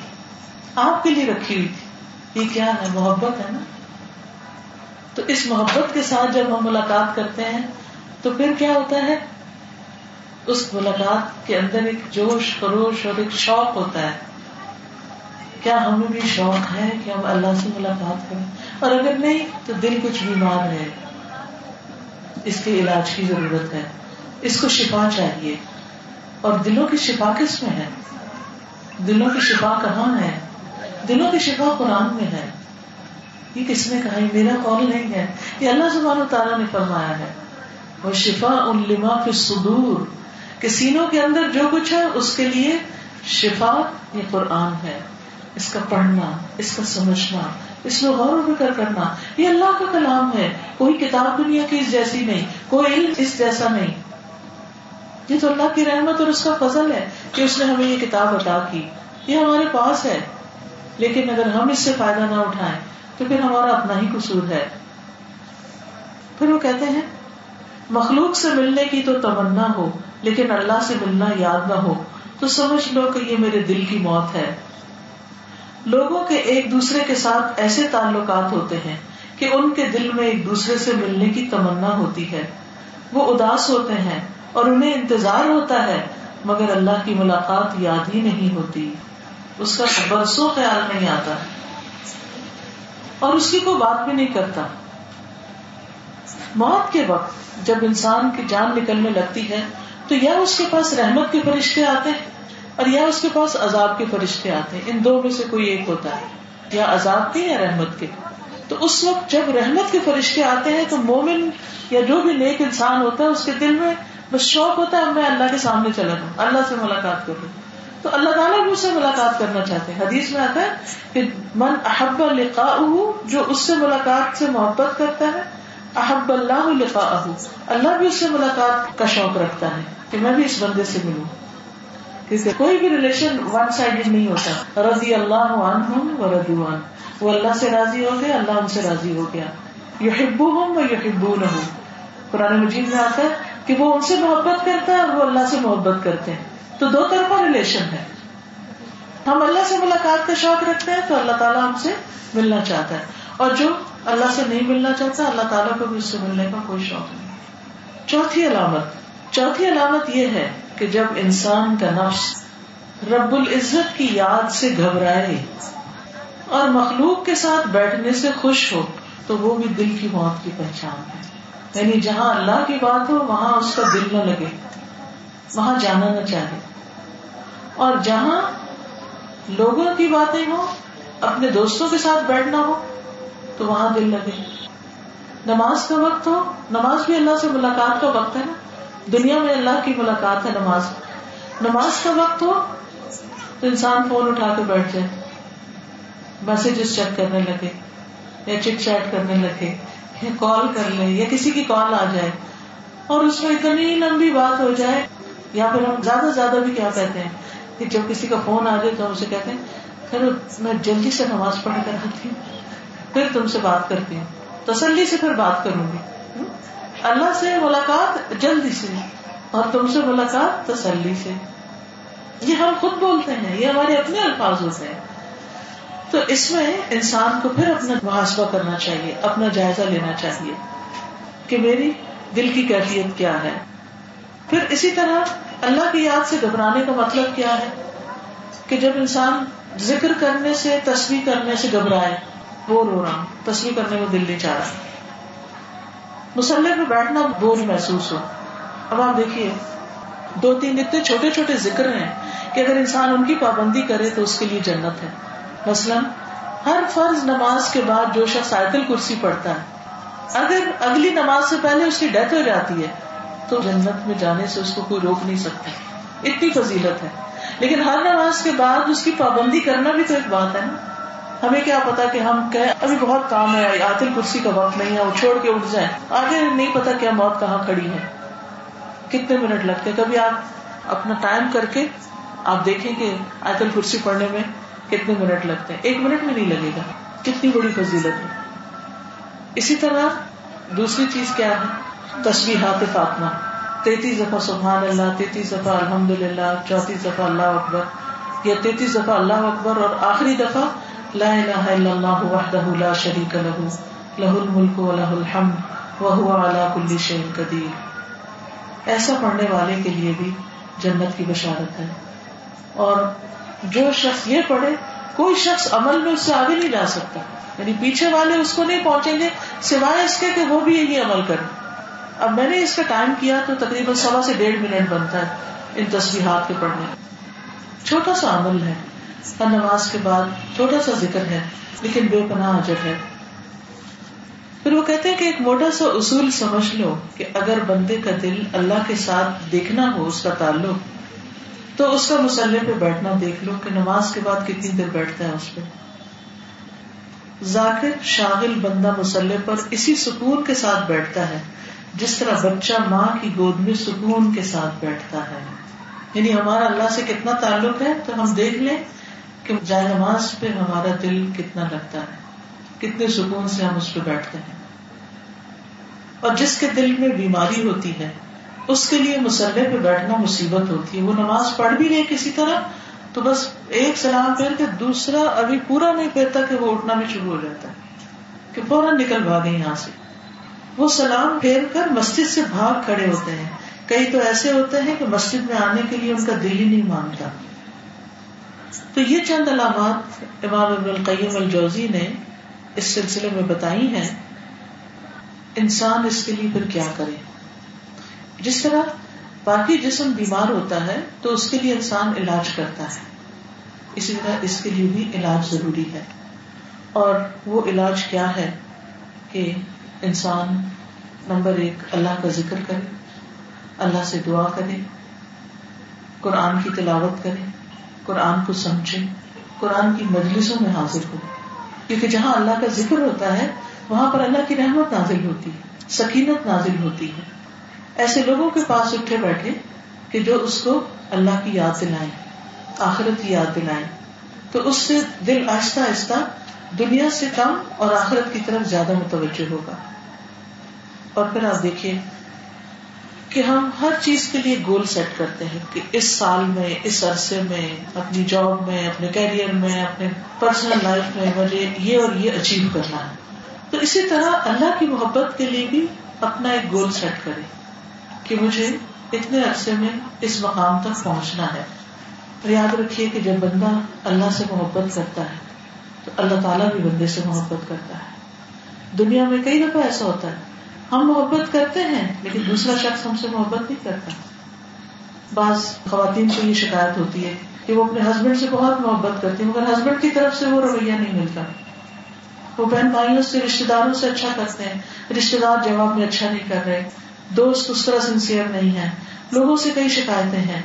Speaker 2: آپ کے لیے رکھی ہوئی تھی۔ یہ کیا ہے؟ محبت ہے نا؟ تو اس محبت کے ساتھ جب ہم ملاقات کرتے ہیں، تو پھر کیا ہوتا ہے؟ اس ملاقات کے اندر ایک جوش، خروش اور ایک شوق ہوتا ہے۔ کیا ہمیں بھی شوق ہے کہ ہم اللہ سے ملاقات کریں؟ اور اگر نہیں، تو دل کچھ بیمار ہے اس کے علاج کی ضرورت ہے۔ اس کو شفا چاہیے۔ اور دلوں کی شفا کس میں ہے؟ دلوں کی شفا کہاں ہے؟ دلوں کی شفا قرآن میں ہے۔ یہ کس نے کہا؟ یہ میرا قول نہیں ہے۔ یہ اللہ سبحانہ تعالیٰ نے فرمایا ہے۔ وہ شفا ان لما کے سدور کہ سینوں کے اندر جو کچھ ہے، اس کے لیے شفا یہ قرآن ہے۔ اس کا پڑھنا، اس کا سمجھنا، اس میں غور و فکر کرنا، یہ اللہ کا کلام ہے۔ کوئی کتاب دنیا کی اس جیسی نہیں، کوئی علم اس جیسا نہیں۔ یہ تو اللہ کی رحمت اور اس کا فضل ہے کہ اس نے ہمیں یہ کتاب عطا کی۔ یہ ہمارے پاس ہے۔ لیکن اگر ہم اس سے فائدہ نہ اٹھائیں تو پھر ہمارا اپنا ہی قصور ہے۔ پھر وہ کہتے ہیں، مخلوق سے ملنے کی تو تمنا ہو، لیکن اللہ سے ملنا یاد نہ ہو۔ تو سمجھ لو کہ یہ میرے دل کی موت ہے۔ لوگوں کے ایک دوسرے کے ساتھ ایسے تعلقات ہوتے ہیں کہ ان کے دل میں ایک دوسرے سے ملنے کی تمنا ہوتی ہے۔ وہ اداس ہوتے ہیں۔ اور انہیں انتظار ہوتا ہے، مگر اللہ کی ملاقات یاد ہی نہیں ہوتی۔ اس کا برسوں خیال نہیں آتا۔ اور اس کی کوئی بات بھی نہیں کرتا۔ موت کے وقت جب انسان کی جان نکلنے لگتی ہے، تو یا اس کے پاس رحمت کے فرشتے آتے ہیں، اور یا اس کے پاس عذاب کے فرشتے آتے ہیں۔ ان دو میں سے کوئی ایک ہوتا ہے، یا عذاب کے یا رحمت کے۔ تو اس وقت جب رحمت کے فرشتے آتے ہیں، تو مومن یا جو بھی نیک انسان ہوتا ہے، اس کے دل میں بس شوق ہوتا ہے میں اللہ کے سامنے چلا جاؤں اللہ سے ملاقات کروں۔ تو اللہ تعالیٰ بھی اس سے ملاقات کرنا چاہتے ہیں۔ حدیث میں آتا ہے کہ من احب لکھا جو اس سے ملاقات سے محبت کرتا ہے، احب اللہ لکھا اللہ بھی اس سے ملاقات کا شوق رکھتا ہے کہ میں بھی اس بندے سے ملوں۔ کیونکہ کوئی بھی ریلیشن ون سائڈ نہیں ہوتا۔ رضی اللہ عنہم و ردوان وہ اللہ سے راضی ہو گیا، اللہ ان سے راضی ہو گیا۔ یہ ہبو ہوں وہ ہبو نہ ہوں قرآن مجید میں آتا ہے کہ وہ ان سے محبت کرتا ہے اور وہ اللہ سے محبت کرتے ہیں۔ تو دو طرفہ ریلیشن ہے۔ ہم اللہ سے ملاقات کا شوق رکھتے ہیں تو اللہ تعالیٰ ہم سے ملنا چاہتا ہے۔ اور جو اللہ سے نہیں ملنا چاہتا، اللہ تعالیٰ کو بھی اس سے ملنے کا کوئی شوق نہیں۔ چوتھی علامت چوتھی علامت یہ ہے کہ جب انسان کا نفس رب العزت کی یاد سے گھبرائے اور مخلوق کے ساتھ بیٹھنے سے خوش ہو، تو وہ بھی دل کی موت کی پہچان ہے۔ یعنی جہاں اللہ کی بات ہو، وہاں اس کا دل نہ لگے۔ وہاں جانا نہ چاہے۔ اور جہاں لوگوں کی باتیں ہو اپنے دوستوں کے ساتھ بیٹھنا ہو، تو وہاں دل لگے۔ نماز کا وقت ہو، نماز بھی اللہ سے ملاقات کا وقت ہے نا۔ دنیا میں اللہ کی ملاقات ہے نماز۔ نماز کا وقت ہو، تو انسان فون اٹھا کے بیٹھ جائے۔ میسجز چیک کرنے لگے یا چٹ چیٹ کرنے لگے۔ یا کال کر لے یا کسی کی کال آ جائے اور اس میں اتنی لمبی بات ہو جائے، یا پھر ہم زیادہ زیادہ بھی کیا کہتے ہیں کہ جب کسی کا فون آ جائے تو ہم اسے کہتے ہیں پھر میں جلدی سے نماز پڑھ کر آتی ہوں، پھر تم سے بات کرتی ہوں، تسلی سے پھر بات کروں گی۔ اللہ سے ملاقات جلدی سے اور تم سے ملاقات تسلی سے۔ یہ ہم خود بولتے ہیں، یہ ہمارے اپنے الفاظ ہوتے ہیں۔ تو اس میں انسان کو پھر اپنا محاسبہ کرنا چاہیے، اپنا جائزہ لینا چاہیے کہ میری دل کی کیفیت کیا ہے۔ پھر اسی طرح اللہ کی یاد سے گھبرانے کا مطلب کیا ہے؟ کہ جب انسان ذکر کرنے سے تصویر کرنے سے گھبرائے بور ہو رہا تصویر کرنے میں دل نہیں چاہ رہا۔ مسلح پہ بیٹھنا بور محسوس ہو۔ اب آپ دیکھیے، دو تین اتنے چھوٹے چھوٹے ذکر ہیں کہ اگر انسان ان کی پابندی کرے تو اس کے لیے جنت ہے۔ مثلاً ہر فرض نماز کے بعد جو شخص آیت کرسی پڑھتا ہے، اگر اگلی نماز سے پہلے اس کی ڈیتھ ہو جاتی ہے، تو جنت میں جانے سے اس کو کوئی روک نہیں سکتا۔ اتنی فضیلت ہے۔ لیکن ہر نماز کے بعد اس کی پابندی کرنا بھی تو ایک بات ہے نا۔ ہمیں کیا پتا کہ ہم کہ ابھی بہت کام ہے آتل کرسی کا وقت نہیں ہے، وہ چھوڑ کے اٹھ جائیں۔ آگے نہیں پتا کیا موت کہاں کھڑی ہے۔ کتنے منٹ لگتے کبھی آپ اپنا ٹائم کر کے آپ دیکھیں کہ آتل کرسی پڑھنے میں کتنے منٹ لگتے ہیں؟ ایک منٹ میں نہیں لگے گا۔ کتنی بڑی فضیلت ہے۔ اسی طرح دوسری چیز کیا ہے؟ تصویرات فاطمہ۔ تینتیس دفعہ سبحان اللہ، تینتیس دفعہ الحمد للہ چوتیس دفعہ اللہ اکبر۔ یا تینتیس دفعہ اللہ اکبر اور آخری دفعہ لا الہ الا اللہ وحدہ لا شریک لہ لہ الملک و لہ الحمد وہو علا کل شیء قدیر۔ ایسا پڑھنے والے کے لیے بھی جنت کی بشارت ہے۔ اور جو شخص یہ پڑھے، کوئی شخص عمل میں اس سے آگے نہیں جا سکتا۔ یعنی پیچھے والے اس کو نہیں پہنچیں گے، سوائے اس کے کہ وہ بھی یہی عمل کریں۔ اب میں نے اس کا ٹائم کیا تو تقریباً سوا سے ڈیڑھ منٹ بنتا ہے ان تصویرات کے پڑھنے۔ چھوٹا سا عمل ہے۔ ہر نماز کے بعد چھوٹا سا ذکر ہے، لیکن بے پناہ اجر ہے۔ پھر وہ کہتے ہیں کہ ایک موٹا سا اصول سمجھ لو کہ اگر بندے کا دل اللہ کے ساتھ دیکھنا ہو، اس کا تعلق تو اس کا مسلح پہ بیٹھنا دیکھ لو کہ نماز کے بعد کتنی دیر بیٹھتا ہے اس پہ۔ ذاکر شاغل بندہ مسلح پر اسی سکون کے ساتھ بیٹھتا ہے، جس طرح بچہ ماں کی گود میں سکون کے ساتھ بیٹھتا ہے۔ یعنی ہمارا اللہ سے کتنا تعلق ہے تو ہم دیکھ لیں کہ جائے نماز پہ ہمارا دل کتنا لگتا ہے، کتنے سکون سے ہم اس پہ بیٹھتے ہیں۔ اور جس کے دل میں بیماری ہوتی ہے اس کے لیے مسلح پہ بیٹھنا مصیبت ہوتی ہے۔ وہ نماز پڑھ بھی لے کسی طرح، تو بس ایک سلام پھیر کے دوسرا ابھی پورا نہیں پھیرتا کہ وہ اٹھنا بھی شروع ہو جاتا ہے، کہ فوراً نکل بھاگے یہاں سے۔ وہ سلام پھیر کر مسجد سے بھاگ کھڑے ہوتے ہیں۔ کئی تو ایسے ہوتے ہیں کہ مسجد میں آنے کے لیے ان کا دل ہی نہیں مانتا۔ تو یہ چند علامات امام ابن القیم الجوزی نے اس سلسلے میں بتائی ہیں۔ انسان اس کے لیے پھر کیا کرے؟ جس طرح باقی جسم بیمار ہوتا ہے تو اس کے لیے انسان علاج کرتا ہے۔ اسی طرح اس کے لیے بھی علاج ضروری ہے۔ اور وہ علاج کیا ہے کہ انسان نمبر ایک اللہ کا ذکر کرے، اللہ سے دعا کرے، قرآن کی تلاوت کرے، قرآن کو سمجھے، قرآن کی مجلسوں میں حاضر ہو۔ کیونکہ جہاں اللہ کا ذکر ہوتا ہے، وہاں پر اللہ کی رحمت نازل ہوتی ہے، سکینت نازل ہوتی ہے۔ ایسے لوگوں کے پاس اٹھے بیٹھے کہ جو اس کو اللہ کی یاد دلائیں، آخرت کی یاد دلائیں۔ تو اس سے دل آہستہ آہستہ دنیا سے کم اور آخرت کی طرف زیادہ متوجہ ہوگا۔ اور پھر آپ دیکھیے کہ ہم ہر چیز کے لیے گول سیٹ کرتے ہیں کہ اس سال میں، اس عرصے میں، اپنی جاب میں، اپنے کیریئر میں، اپنے پرسنل لائف میں مجھے یہ اور یہ اچیو کرنا ہے۔ تو اسی طرح اللہ کی محبت کے لیے بھی اپنا ایک گول سیٹ کرے کہ مجھے اتنے عرصے میں اس مقام تک پہنچنا ہے یاد رکھیے کہ جب بندہ اللہ سے محبت کرتا ہے تو اللہ تعالیٰ بھی بندے سے محبت کرتا ہے۔ دنیا میں کئی دفعہ ایسا ہوتا ہے، ہم محبت کرتے ہیں لیکن دوسرا شخص ہم سے محبت نہیں کرتا۔ بعض خواتین سے یہ شکایت ہوتی ہے کہ وہ اپنے ہسبینڈ سے بہت محبت کرتی مگر ہسبینڈ کی طرف سے وہ رویہ نہیں ملتا۔ وہ بہن بھائیوں سے رشتے داروں سے اچھا کرتے ہیں رشتے دار جواب میں اچھا نہیں کر رہے۔ دوست اس طرح سنسیئر نہیں ہے لوگوں سے کئی شکایتیں ہیں۔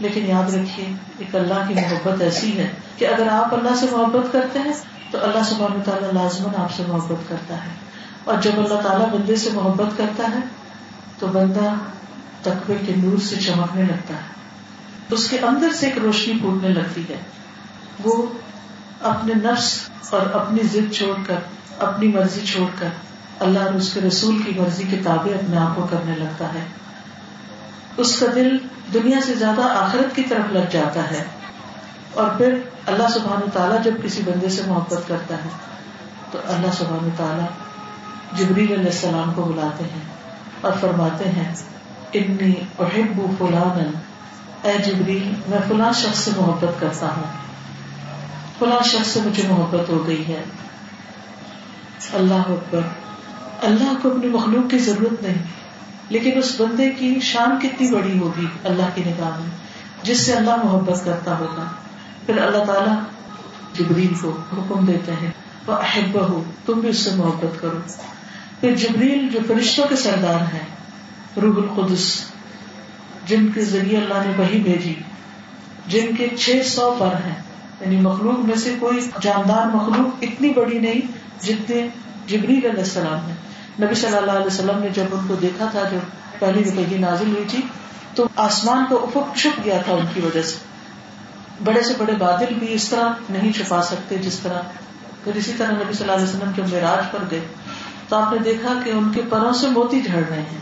Speaker 2: لیکن یاد رکھیے، ایک اللہ کی محبت ایسی ہے کہ اگر آپ اللہ سے محبت کرتے ہیں، تو اللہ سبحانہ تعالیٰ لازمن آپ سے محبت کرتا ہے۔ اور جب اللہ تعالیٰ بندے سے محبت کرتا ہے، تو بندہ تقوی کے نور سے چمکنے لگتا ہے۔ اس کے اندر سے ایک روشنی پھوٹنے لگتی ہے۔ وہ اپنے نفس اور اپنی ضد چھوڑ کر، اپنی مرضی چھوڑ کر اللہ اور اس کے رسول کی مرضی کے تابع اپنے آپ کو کرنے لگتا ہے۔ اس کا دل دنیا سے زیادہ آخرت کی طرف لگ جاتا ہے۔ اور پھر اللہ سبحان تعالیٰ جب کسی بندے سے محبت کرتا ہے، تو اللہ سبحان تعالیٰ جبریل علیہ السلام کو بلاتے ہیں اور فرماتے ہیں، انی احب فلانا۔ اے جبریل، میں فلاں شخص سے محبت کرتا ہوں۔ فلاں شخص سے مجھے محبت ہو گئی ہے۔ اللہ اکبر۔ اللہ کو اپنی مخلوق کی ضرورت نہیں، لیکن اس بندے کی شان کتنی بڑی ہوگی اللہ کی نگاہ میں، جس سے اللہ محبت کرتا ہوگا۔ پھر اللہ تعالیٰ جبریل کو حکم دیتے ہیں وہ احبا ہو تم بھی اس سے محبت کرو۔ پھر جبریل جو فرشتوں کے سردار ہیں، روح القدس، جن کے ذریعے اللہ نے وہی بھیجی، جن کے چھ سو پر ہیں یعنی مخلوق میں سے کوئی جاندار مخلوق اتنی بڑی نہیں جتنے جبریل علیہ السلام نے نبی صلی اللہ علیہ وسلم نے جب ان کو دیکھا تھا جب پہلی رپی نازل ہوئی تھی، تو آسمان کو افق چھپ گیا تھا ان کی وجہ سے۔ بڑے سے بڑے بادل بھی اس طرح نہیں چھپا سکتے جس طرح پھر اسی طرح نبی صلی اللہ علیہ وسلم جب معراج پر گئے، تو آپ نے دیکھا کہ ان کے پروں سے موتی جھڑ رہے ہیں۔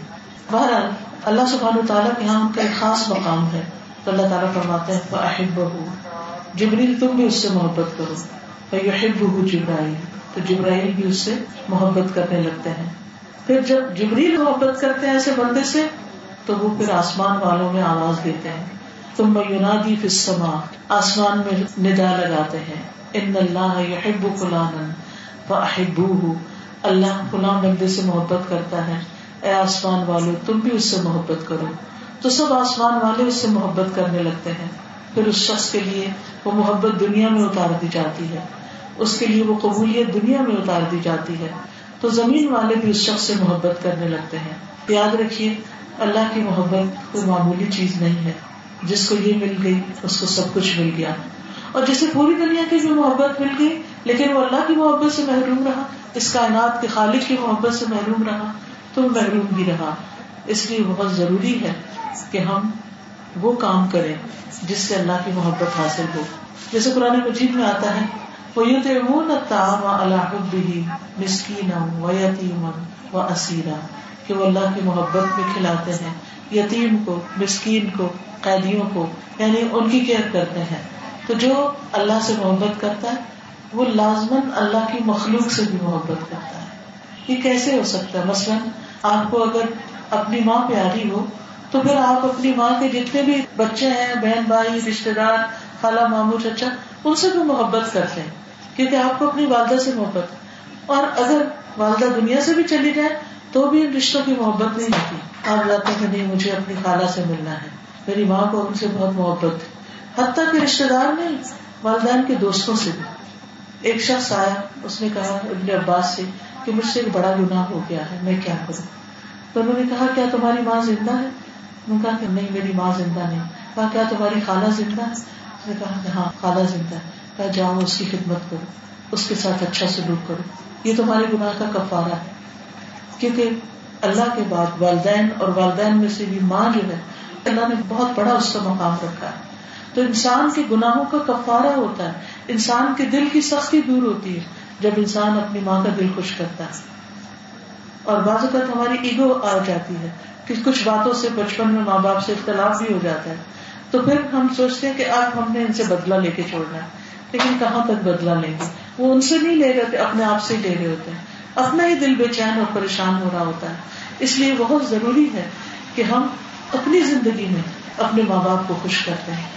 Speaker 2: بہرحال، اللہ سبحانہ تعالیٰ کے یہاں ان کا ایک خاص مقام ہے۔ تو اللہ تعالیٰ فرماتے ہیں احب بہو جبریل، تم بھی اس سے محبت کرو۔ بہو جبرائیل تو جبرائیل بھی اس سے محبت کرنے لگتے ہیں۔ پھر جب جبریل محبت کرتے ہیں ایسے بندے سے، تو وہ پھر آسمان والوں میں آواز دیتے ہیں۔ تم یونادی فسما آسمان میں ندا لگاتے ہیں۔ ان اللہ یحب فلانا فاحبوہ اللہ فلاں بندے سے محبت کرتا ہے۔ اے آسمان والو، تم بھی اس سے محبت کرو۔ تو سب آسمان والے اس سے محبت کرنے لگتے ہیں۔ پھر اس شخص کے لیے وہ محبت دنیا میں اتار دی جاتی ہے۔ اس کے لیے وہ قبولیت دنیا میں اتار دی جاتی ہے۔ تو زمین والے بھی اس شخص سے محبت کرنے لگتے ہیں۔ یاد رکھیے، اللہ کی محبت کوئی معمولی چیز نہیں ہے۔ جس کو یہ مل گئی، اس کو سب کچھ مل گیا۔ اور جسے پوری دنیا کی بھی محبت مل گئی، لیکن وہ اللہ کی محبت سے محروم رہا، اس کائنات کے خالق کی محبت سے محروم رہا، تو محروم بھی رہا۔ اس لیے بہت ضروری ہے کہ ہم وہ کام کریں جس سے اللہ کی محبت حاصل ہو۔ جیسے قرآن مجید میں آتا ہے وہ یوں تو اللہ مسکین و یتیم و اسیرا کہ وہ اللہ کی محبت میں کھلاتے ہیں، یتیم کو، مسکین کو، قیدیوں کو یعنی ان کی کیئر کرتے ہیں۔ تو جو اللہ سے محبت کرتا ہے، وہ لازمن اللہ کی مخلوق سے بھی محبت کرتا ہے۔ یہ کیسے ہو سکتا ہے؟ مثلاً آپ کو اگر اپنی ماں پیاری ہو، تو پھر آپ اپنی ماں کے جتنے بھی بچے ہیں، بہن بھائی رشتے دار، خالہ مامو چچا، ان سے بھی محبت کرتے ہیں۔ کیونکہ آپ کو اپنی والدہ سے محبت اور اگر والدہ دنیا سے بھی چلی جائے تو بھی ان رشتوں کی محبت نہیں ہوتی۔ آپ جاتے ہیں نہیں، مجھے اپنی خالہ سے ملنا ہے۔ میری ماں کو ان سے بہت محبت حتیٰ کہ رشتے دار نہیں، والدین کے دوستوں سے بھی۔ ایک شخص آیا، اس نے کہا ابن عباس سے کہ مجھ سے ایک بڑا گناہ ہو گیا ہے، میں کیا کروں؟ تو انہوں نے کہا، کیا تمہاری ماں زندہ ہے؟ انہوں نے کہا کہ نہیں، میری ماں زندہ نہیں۔ کہا، کیا تمہاری خالہ زندہ ہے؟ اس نے کہا کہ ہاں خالہ زندہ ہے۔ کہا جاؤ اس کی خدمت کرو، اس کے ساتھ اچھا سلوک کرو۔ یہ تمہارے گناہ کا کفارہ ہے۔ کیونکہ اللہ کے بعد والدین اور والدین میں سے بھی ماں جو ہے، اللہ نے بہت بڑا اس کا مقام رکھا ہے۔ تو انسان کے گناہوں کا کفارہ ہوتا ہے۔ انسان کے دل کی سختی دور ہوتی ہے جب انسان اپنی ماں کا دل خوش کرتا ہے۔ اور بعض اوقات ہماری ایگو آ جاتی ہے کہ کچھ باتوں سے بچپن میں ماں باپ سے اختلاف بھی ہو جاتا ہے۔ تو پھر ہم سوچتے ہیں کہ آج ہم نے ان سے بدلا لے کے چھوڑنا ہے۔ لیکن کہاں تک بدلا لیں گے؟ وہ ان سے نہیں لے رہے اپنے آپ سے ہی لے رہے ہوتے ہیں۔ اپنا ہی دل بے چین اور پریشان ہو رہا ہوتا ہے۔ اس لیے بہت ضروری ہے کہ ہم اپنی زندگی میں اپنے ماں باپ کو خوش کرتے ہیں۔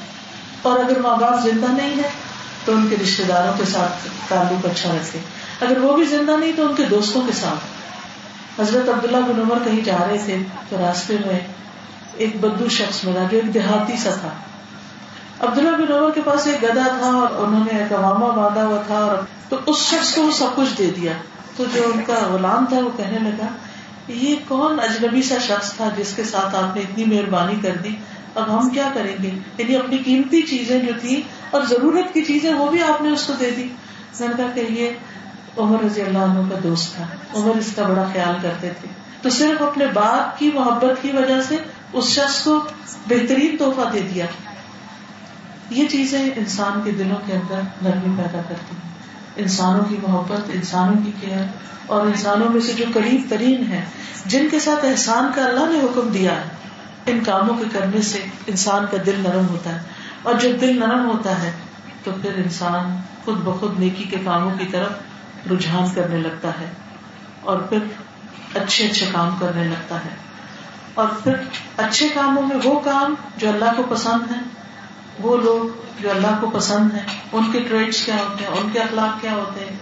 Speaker 2: اور اگر ماں باپ زندہ نہیں ہے تو ان کے رشتے داروں کے ساتھ تعلق اچھا رکھے۔ اگر وہ بھی زندہ نہیں تو ان کے دوستوں کے ساتھ۔ حضرت عبداللہ بن عمر کہیں جا رہے تھے تو راستے میں ایک بدو شخص ملا جو ایک دیہاتی سا تھا۔ عبداللہ بن عمر کے پاس ایک گدا تھا اور انہوں نے ایک عوامہ باندھا ہوا تھا اور تو اس شخص کو وہ سب کچھ دے دیا۔ تو جو ان کا غلام تھا وہ کہنے لگا، یہ کون اجنبی سا شخص تھا جس کے ساتھ آپ نے اتنی مہربانی کر دی؟ اب ہم کیا کریں گے؟ یعنی اپنی قیمتی چیزیں جو تھی اور ضرورت کی چیزیں وہ بھی آپ نے اس کو دے دی۔ میں نے کہا کہ یہ عمر رضی اللہ عنہ کا دوست تھا۔ عمر اس کا بڑا خیال کرتے تھے۔ تو صرف اپنے باپ کی محبت کی وجہ سے اس شخص کو بہترین تحفہ دے دیا۔ یہ چیزیں انسان کے دلوں کے اندر نرمی پیدا کرتی ہیں۔ انسانوں کی محبت، انسانوں کی کیئر اور انسانوں میں سے جو قریب ترین ہے جن کے ساتھ احسان کا اللہ نے حکم دیا ہے، ان کاموں کے کرنے سے انسان کا دل نرم ہوتا ہے۔ اور جب دل نرم ہوتا ہے، تو پھر انسان خود بخود نیکی کے کاموں کی طرف رجحان کرنے لگتا ہے اور پھر اچھے اچھے کام کرنے لگتا ہے۔ اور پھر اچھے کاموں میں وہ کام جو اللہ کو پسند ہے وہ لوگ جو اللہ کو پسند ہیں، ان کے ٹریڈس کیا ہوتے ہیں؟ ان کے اخلاق کیا ہوتے ہیں؟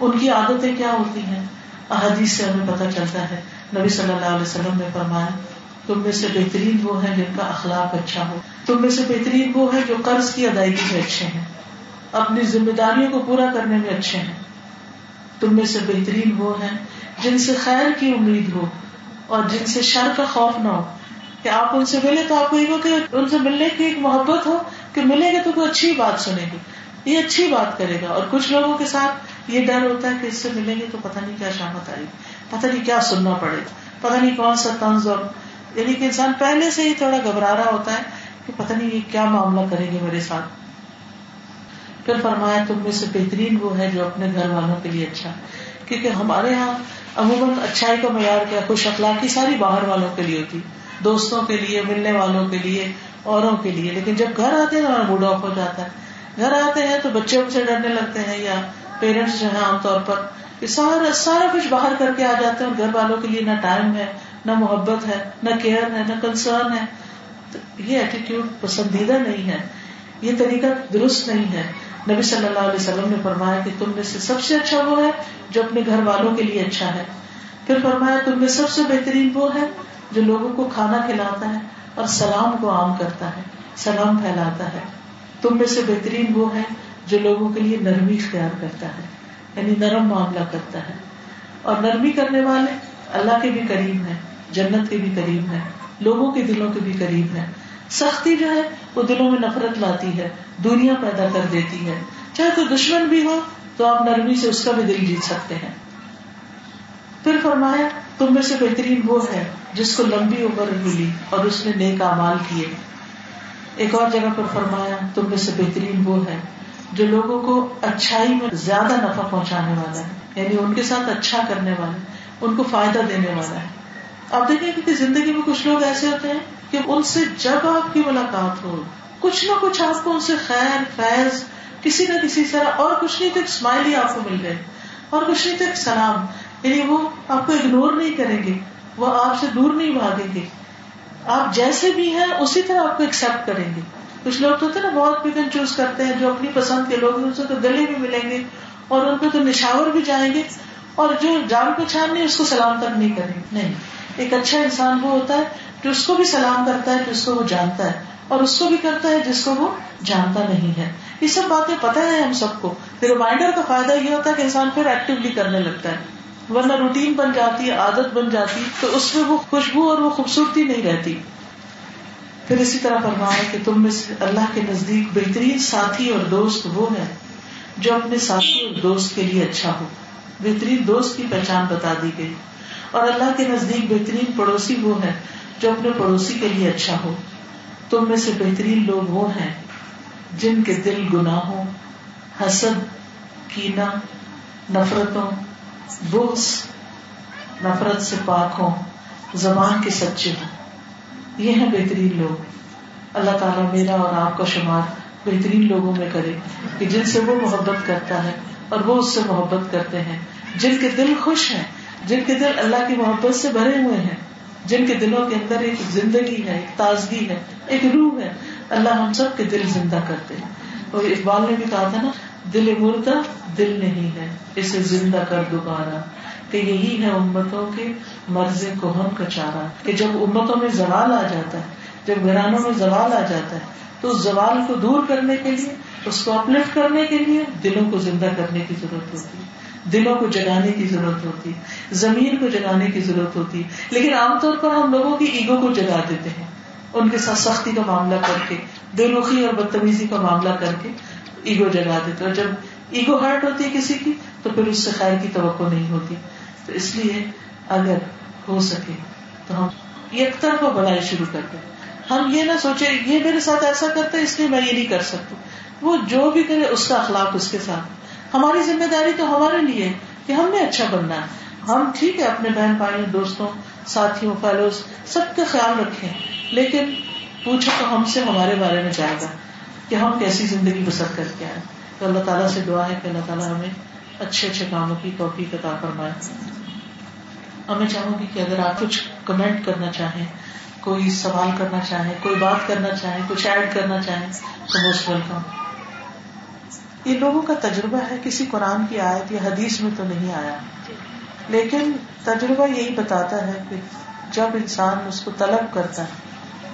Speaker 2: ان کی عادتیں کیا ہوتی ہیں؟ احادیث سے ہمیں پتہ چلتا ہے، نبی صلی اللہ علیہ وسلم نے فرمایا، تم میں سے بہترین وہ ہے جن کا اخلاق اچھا ہو۔ تم میں سے بہترین وہ ہے جو قرض کی ادائیگی میں اچھے ہیں، اپنی ذمہ داریوں کو پورا کرنے میں اچھے ہیں۔ تم میں سے بہترین وہ ہے جن سے خیر کی امید ہو اور جن سے شر کا خوف نہ ہو۔ کہ آپ ان سے ملے تو آپ کو یہ کہ ان سے ملنے کی ایک محبت ہو کہ ملیں گے تو کوئی اچھی بات سنے گی یہ اچھی بات کرے گا۔ اور کچھ لوگوں کے ساتھ یہ ڈر ہوتا ہے کہ اس سے ملیں گے تو پتہ نہیں کیا شامت آئی پتہ نہیں کیا سننا پڑے گا۔ پتہ نہیں کون سا طنز اور یعنی کہ انسان پہلے سے ہی تھوڑا گھبرا رہا ہوتا ہے کہ پتہ نہیں یہ کیا معاملہ کریں گے میرے ساتھ۔ پھر فرمایا، تم میں سے بہترین وہ ہے جو اپنے گھر والوں کے لیے اچھا کیونکہ ہمارے یہاں عموماً اچھائی کا معیار کیا، خوش اخلاقی ساری باہر والوں کے لیے ہوتی۔ دوستوں کے لیے، ملنے والوں کے لیے اوروں کے لیے۔ لیکن جب گھر آتے ہیں تو ہمارا موڈ آف ہو جاتا ہے۔ گھر آتے ہیں تو بچے ان سے ڈرنے لگتے ہیں یا پیرنٹس جو ہے عام طور پر، یہ سارا سارا کچھ باہر کر کے آ جاتے ہیں گھر والوں کے لیے نہ ٹائم ہے، نہ محبت ہے، نہ کیئر ہے، نہ کنسرن ہے۔ تو یہ ایٹیٹیوڈ پسندیدہ نہیں ہے۔ یہ طریقہ درست نہیں ہے۔ نبی صلی اللہ علیہ وسلم نے فرمایا کہ تم میں سے سب سے اچھا وہ ہے جو اپنے گھر والوں کے لیے اچھا ہے۔ پھر فرمایا تم میں سب سے بہترین وہ ہے جو لوگوں کو کھانا کھلاتا ہے۔ اور سلام کو عام کرتا ہے، سلام پھیلاتا ہے۔ تم میں سے بہترین وہ ہے جو لوگوں کے لیے نرمی اختیار کرتا ہے یعنی نرم معاملہ کرتا ہے۔ اور نرمی کرنے والے اللہ کے بھی قریب ہیں، جنت کے بھی قریب ہیں، لوگوں کے دلوں کے بھی قریب ہیں۔ سختی جو ہے، وہ دلوں میں نفرت لاتی ہے، دنیا پیدا کر دیتی ہے۔ چاہے کوئی دشمن بھی ہو، تو آپ نرمی سے اس کا بھی دل جیت سکتے ہیں۔ پھر فرمایا، تم میں سے بہترین وہ ہے جس کو لمبی عمر ملی اور اس نے نیک امال کیے۔ ایک اور جگہ پر فرمایا، تم میں سے بہترین وہ ہے جو لوگوں کو اچھائی میں زیادہ نفع پہنچانے والا ہے یعنی ان کے ساتھ اچھا کرنے والا، ان کو فائدہ دینے والا ہے۔ آپ دیکھیں کہ زندگی میں کچھ لوگ ایسے ہوتے ہیں کہ ان سے جب آپ کی ملاقات ہو، کچھ نہ کچھ آپ کو ان سے خیر، فیض، کسی نہ کسی طرح اور کچھ نہیں تو ایک اسمائل ہی آپ کو مل گئے اور کچھ نہیں تو ایک سلام یعنی وہ آپ کو اگنور نہیں کریں گے۔ وہ آپ سے دور نہیں بھاگیں گے۔ آپ جیسے بھی ہیں، اسی طرح آپ کو ایکسپٹ کریں گے۔ کچھ لوگ تو ہوتے نا، بہت پک اینڈ چوز کرتے ہیں، جو اپنی پسند کے لوگ ان سے تو گلے بھی ملیں گے اور ان پہ تو نشاور بھی جائیں گے۔ اور جو جان پہچان نہیں اس کو سلام تک نہیں کریں گے۔ نہیں، ایک اچھا انسان وہ ہوتا ہے جو اس کو بھی سلام کرتا ہے جس کو وہ جانتا ہے۔ اور اس کو بھی کرتا ہے جس کو وہ جانتا نہیں ہے۔ یہ سب باتیں پتہ ہے ہم سب کو۔ ریمائنڈر کا فائدہ یہ ہوتا ہے کہ انسان پھر ایکٹیولی کرنے لگتا ہے۔ ورنہ روٹین بن جاتی ہے عادت بن جاتی، تو اس میں وہ خوشبو اور وہ خوبصورتی نہیں رہتی۔ پھر اسی طرح فرمایا کہ تم میں سے اللہ کے نزدیک بہترین ساتھی اور دوست وہ ہے جو اپنے ساتھی اور دوست کے لیے اچھا ہو۔ بہترین دوست کی پہچان بتا دی گئی۔ اور اللہ کے نزدیک بہترین پڑوسی وہ ہے جو اپنے پڑوسی کے لیے اچھا ہو۔ تم میں سے بہترین لوگ وہ ہیں جن کے دل گناہوں، حسد کینا نفرتوں بغض نفرت سے پاک ہوں، زبان کے سچے ہوں۔ یہ ہیں بہترین لوگ۔ اللہ تعالیٰ میرا اور آپ کا شمار بہترین لوگوں میں کرے کہ جن سے وہ محبت کرتا ہے اور وہ اس سے محبت کرتے ہیں۔ جن کے دل خوش ہیں، جن کے دل اللہ کی محبت سے بھرے ہوئے ہیں۔ جن کے دلوں کے اندر ایک زندگی ہے، ایک تازگی ہے، ایک روح ہے، اللہ ہم سب کے دل زندہ کرتے ہیں۔ اور اقبال نے بھی کہا تھا نا دل مردہ دل نہیں ہے، اسے زندہ کر دوبارہ کہ یہی ہے امتوں کے مرض کوہن کا چارہ۔ کہ جب امتوں میں زوال آ جاتا ہے، جب گھرانوں میں زوال آ جاتا ہے، تو اس زوال کو دور کرنے کے لیے، اس کو اپلفٹ کرنے کے لیے دلوں کو زندہ کرنے کی ضرورت ہوتی ہے۔ دلوں کو جگانے کی ضرورت ہوتی زمین کو جگانے کی ضرورت ہوتی لیکن عام طور پر ہم لوگوں کی ایگو کو جگا دیتے ہیں۔ ان کے ساتھ سختی کا معاملہ کر کے بے رخی اور بدتمیزی کا معاملہ کر کے ایگو جگا دیتے اور جب ایگو ہرٹ ہوتی ہے کسی کی، تو پھر اس سے خیر کی توقع نہیں ہوتی۔ تو اس لیے اگر ہو سکے تو ہم ایک طرف بڑائی شروع کر دیں۔ ہم یہ نہ سوچے یہ میرے ساتھ ایسا کرتا ہے، اس لیے میں یہ نہیں کر سکتا۔ وہ جو بھی کرے، اس کا اخلاق اس کے ساتھ۔ ہماری ذمہ داری تو ہمارے لیے کہ ہم نے اچھا بننا ہے۔ ہم ٹھیک ہے، اپنے بہن بھائی دوستوں، ساتھیوں فیلوز سب کا خیال رکھیں۔ لیکن پوچھو تو ہم سے ہمارے بارے میں جائے گا کہ ہم کیسی زندگی بسر کر کے آئے۔ تو اللہ تعالیٰ سے دعا ہے کہ اللہ تعالیٰ ہمیں اچھے اچھے کاموں کی توفیق عطا فرمائے۔ اور میں چاہوں گی کہ اگر آپ کچھ کمنٹ کرنا چاہیں، کوئی سوال کرنا چاہیں، کوئی بات کرنا چاہیں، کچھ ایڈ کرنا چاہیں، تو موسٹ ویلکم یہ لوگوں کا تجربہ ہے، کسی قرآن کی آیت یا حدیث میں تو نہیں آیا۔ لیکن تجربہ یہی بتاتا ہے کہ جب انسان اس کو طلب کرتا ہے،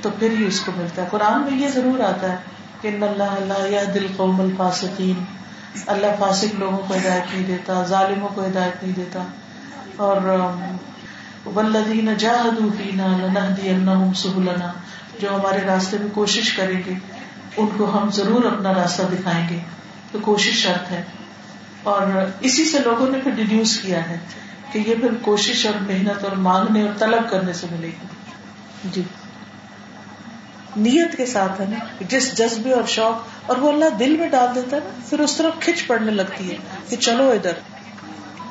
Speaker 2: تو پھر ہی اس کو ملتا ہے۔ قرآن میں یہ ضرور آتا ہے کہ اللہ اللہ یا دل قوم الفاسقین۔ اللہ فاسق لوگوں کو ہدایت نہیں دیتا، ظالموں کو ہدایت نہیں دیتا۔ اور ولدین جاہدوا فینا لنہدینہم سبلنا۔ جو ہمارے راستے میں کوشش کریں گے، ان کو ہم ضرور اپنا راستہ دکھائیں گے۔ تو کوشش شرط ہے۔ اور اسی سے لوگوں نے پھر ڈیڈیوس کیا ہے کہ یہ پھر کوشش اور محنت اور مانگنے اور طلب کرنے سے ملے گی۔ جی۔ نیت کے ساتھ ہے نا جس جذبے اور شوق، اور وہ اللہ دل میں ڈال دیتا ہے نا، پھر اس طرف کھچ پڑنے لگتی ہے کہ چلو ادھر۔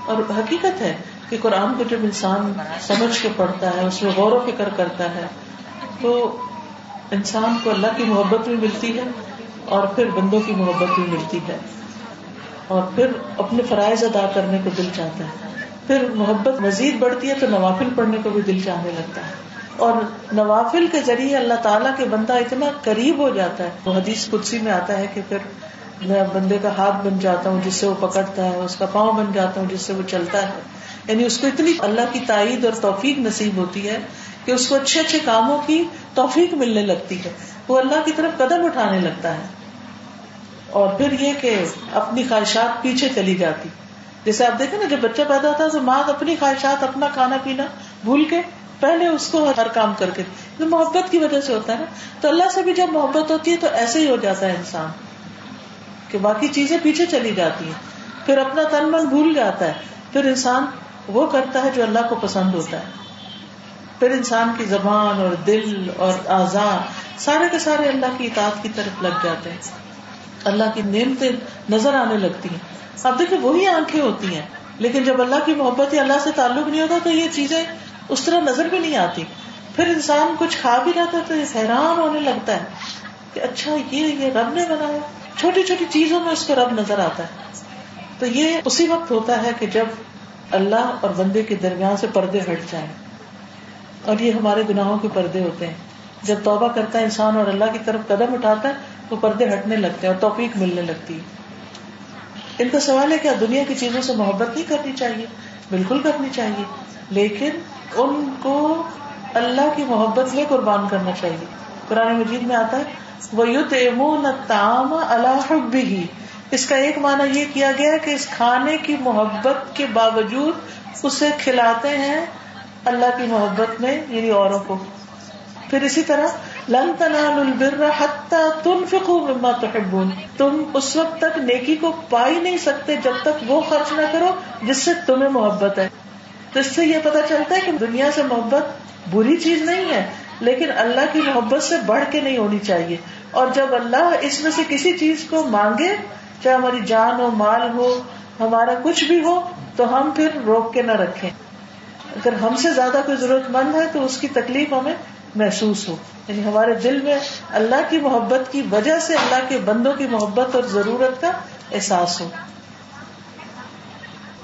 Speaker 2: اور حقیقت ہے کہ قرآن کو جب انسان سمجھ کے پڑھتا ہے، اس میں غور و فکر کرتا ہے، تو انسان کو اللہ کی محبت بھی ملتی ہے اور پھر بندوں کی محبت بھی ملتی ہے۔ اور پھر اپنے فرائض ادا کرنے کو دل چاہتا ہے۔ پھر محبت مزید بڑھتی ہے تو نوافل پڑھنے کو بھی دل چاہنے لگتا ہے۔ اور نوافل کے ذریعے اللہ تعالیٰ کے بندہ اتنا قریب ہو جاتا ہے۔ وہ حدیث قدسی میں آتا ہے کہ پھر میں بندے کا ہاتھ بن جاتا ہوں جس سے وہ پکڑتا ہے، اس کا پاؤں بن جاتا ہوں جس سے وہ چلتا ہے۔ یعنی اس کو اتنی اللہ کی تائید اور توفیق نصیب ہوتی ہے کہ اس کو اچھے اچھے کاموں کی توفیق ملنے لگتی ہے۔ وہ اللہ کی طرف قدم اٹھانے لگتا ہے۔ اور پھر یہ کہ اپنی خواہشات پیچھے چلی جاتی۔ جیسے آپ دیکھیں نا، جب بچہ پیدا ہوتا ہے تو ماں اپنی خواہشات، اپنا کھانا پینا بھول کے پہلے اس کو ہر کام کر کے محبت کی وجہ سے ہوتا ہے نا، تو اللہ سے بھی جب محبت ہوتی ہے تو ایسے ہی ہو جاتا ہے انسان کہ باقی چیزیں پیچھے چلی جاتی ہیں۔ پھر اپنا تن من بھول جاتا ہے۔ پھر انسان وہ کرتا ہے جو اللہ کو پسند ہوتا ہے۔ پھر انسان کی زبان اور دل اور آزاد سارے کے سارے اللہ کی اطاعت کی طرف لگ جاتے ہیں۔ اللہ کی نعمتیں نظر آنے لگتی ہیں۔ اب دیکھیں، وہی آنکھیں ہوتی ہیں۔ لیکن جب اللہ کی محبت یا اللہ سے تعلق نہیں ہوتا تو یہ چیزیں اس طرح نظر بھی نہیں آتی۔ پھر انسان کچھ کھا بھی رہتا ہے تو حیران ہونے لگتا ہے کہ اچھا یہ یہ رب نے بنایا۔ چھوٹی چھوٹی چیزوں میں اس کو رب نظر آتا ہے۔ تو یہ اسی وقت ہوتا ہے کہ جب اللہ اور بندے کے درمیان سے پردے ہٹ جائیں۔ اور یہ ہمارے گناہوں کے پردے ہوتے ہیں۔ جب توبہ کرتا ہے انسان اور اللہ کی طرف قدم اٹھاتا ہے تو پردے ہٹنے لگتے ہیں اور توفیق ملنے لگتی ہے۔ ان کا سوال ہے کیا دنیا کی چیزوں سے محبت نہیں کرنی چاہیے۔ بالکل کرنی چاہیے۔ لیکن ان کو اللہ کی محبت میں قربان کرنا چاہیے۔ قرآن مجید میں آتا ہے وہ اللہ بھی اس کا ایک معنی یہ کیا گیا کہ اس کھانے کی محبت کے باوجود اسے کھلاتے ہیں اللہ کی محبت میں یعنی اوروں کو۔ پھر اسی طرح، لن البر مما تحبون۔ تم اس وقت تک نیکی کو پا ہی نہیں سکتے جب تک وہ خرچ نہ کرو جس سے تمہیں محبت ہے۔ تو اس سے یہ پتا چلتا ہے کہ دنیا سے محبت بری چیز نہیں ہے، لیکن اللہ کی محبت سے بڑھ کے نہیں ہونی چاہیے۔ اور جب اللہ اس میں سے کسی چیز کو مانگے، چاہے ہماری جان ہو، مال ہو، ہمارا کچھ بھی ہو، تو ہم پھر روک کے نہ رکھیں۔ اگر ہم سے زیادہ کوئی ضرورت مند ہے، تو اس کی تکلیف ہمیں محسوس ہو۔ یعنی ہمارے دل میں اللہ کی محبت کی وجہ سے اللہ کے بندوں کی محبت اور ضرورت کا احساس ہو۔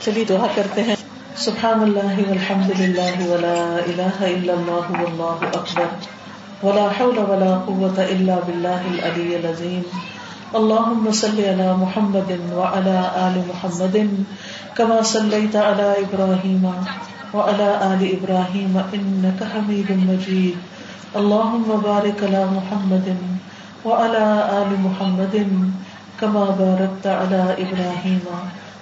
Speaker 2: چلیے دعا کرتے ہیں۔ سبحان اللہ والحمد للہ ولا الہ الا اللہ واللہ اکبر ولا حول ولا قوة الا باللہ العلی العظیم اللهم صل على محمد وعلى آل محمد كما صليت على إبراهيم وعلى آل إبراهيم إنك حميد مجيد اللهم بارك على محمد وعلى آل محمد كما باركت على إبراهيم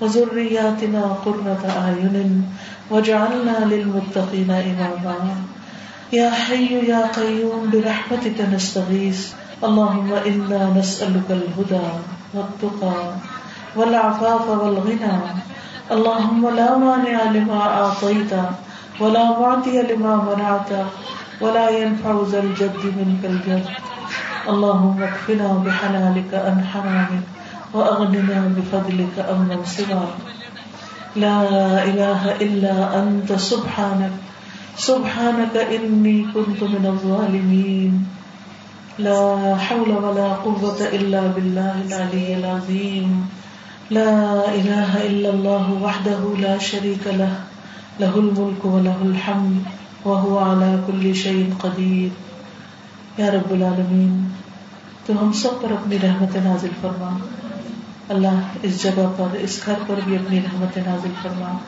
Speaker 2: وذرياتنا قرة اعين واجعلنا للمتقين اماما. يا حي يا قيوم برحمتك نستغيث اللهم انا نسالك الهدى والتقى والعفاف والغنى اللهم لا مانع لما اعطيت ولا معطي لما منعت ولا ينفع ذا الجد منك الجد اللهم اكفنا بحلالك عن حرامك واغننا بفضلك عمن سواك لا اله الا انت سبحانك سبحانك اني كنت من الظالمين. لا حول ولا قوة إلا بالله العلي العظيم. لا إله إلا الله وحده لا شريك له له الملك وله الحمد، وهو على كل شيء قدير. یا رب العالمین تو ہم سب پر اپنی رحمت نازل فرما۔ اللہ اس جگہ پر، اس گھر پر بھی اپنی رحمت نازل فرما۔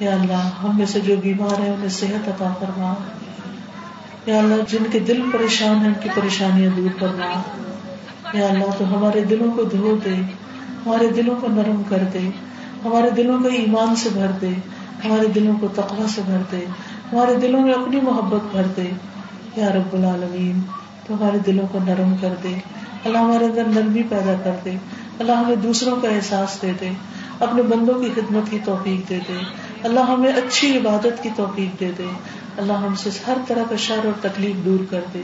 Speaker 2: یا اللہ، ہم میں سے جو بیمار ہیں، انہیں صحت عطا فرما۔ یا اللہ، جن کے دل پریشان ہیں، ان کی پریشانیاں دور کرنا یا اللہ، تو ہمارے دلوں کو دھو دے، ہمارے دلوں کو نرم کر دے، ہمارے دلوں کو ایمان سے بھر دے، ہمارے دلوں کو تقوی سے بھر دے، ہمارے دلوں میں اپنی محبت بھر دے۔ یا رب العالمین، تو ہمارے دلوں کو نرم کر دے۔ اللہ ہمارے اندر نرمی پیدا کر دے۔ اللہ ہمیں دوسروں کا احساس دے دے اپنے بندوں کی خدمت کی توفیق دے دے اللہ ہمیں اچھی عبادت کی توفیق دے دے اللہ ہم سے ہر طرح کا شر اور تکلیف دور کر دے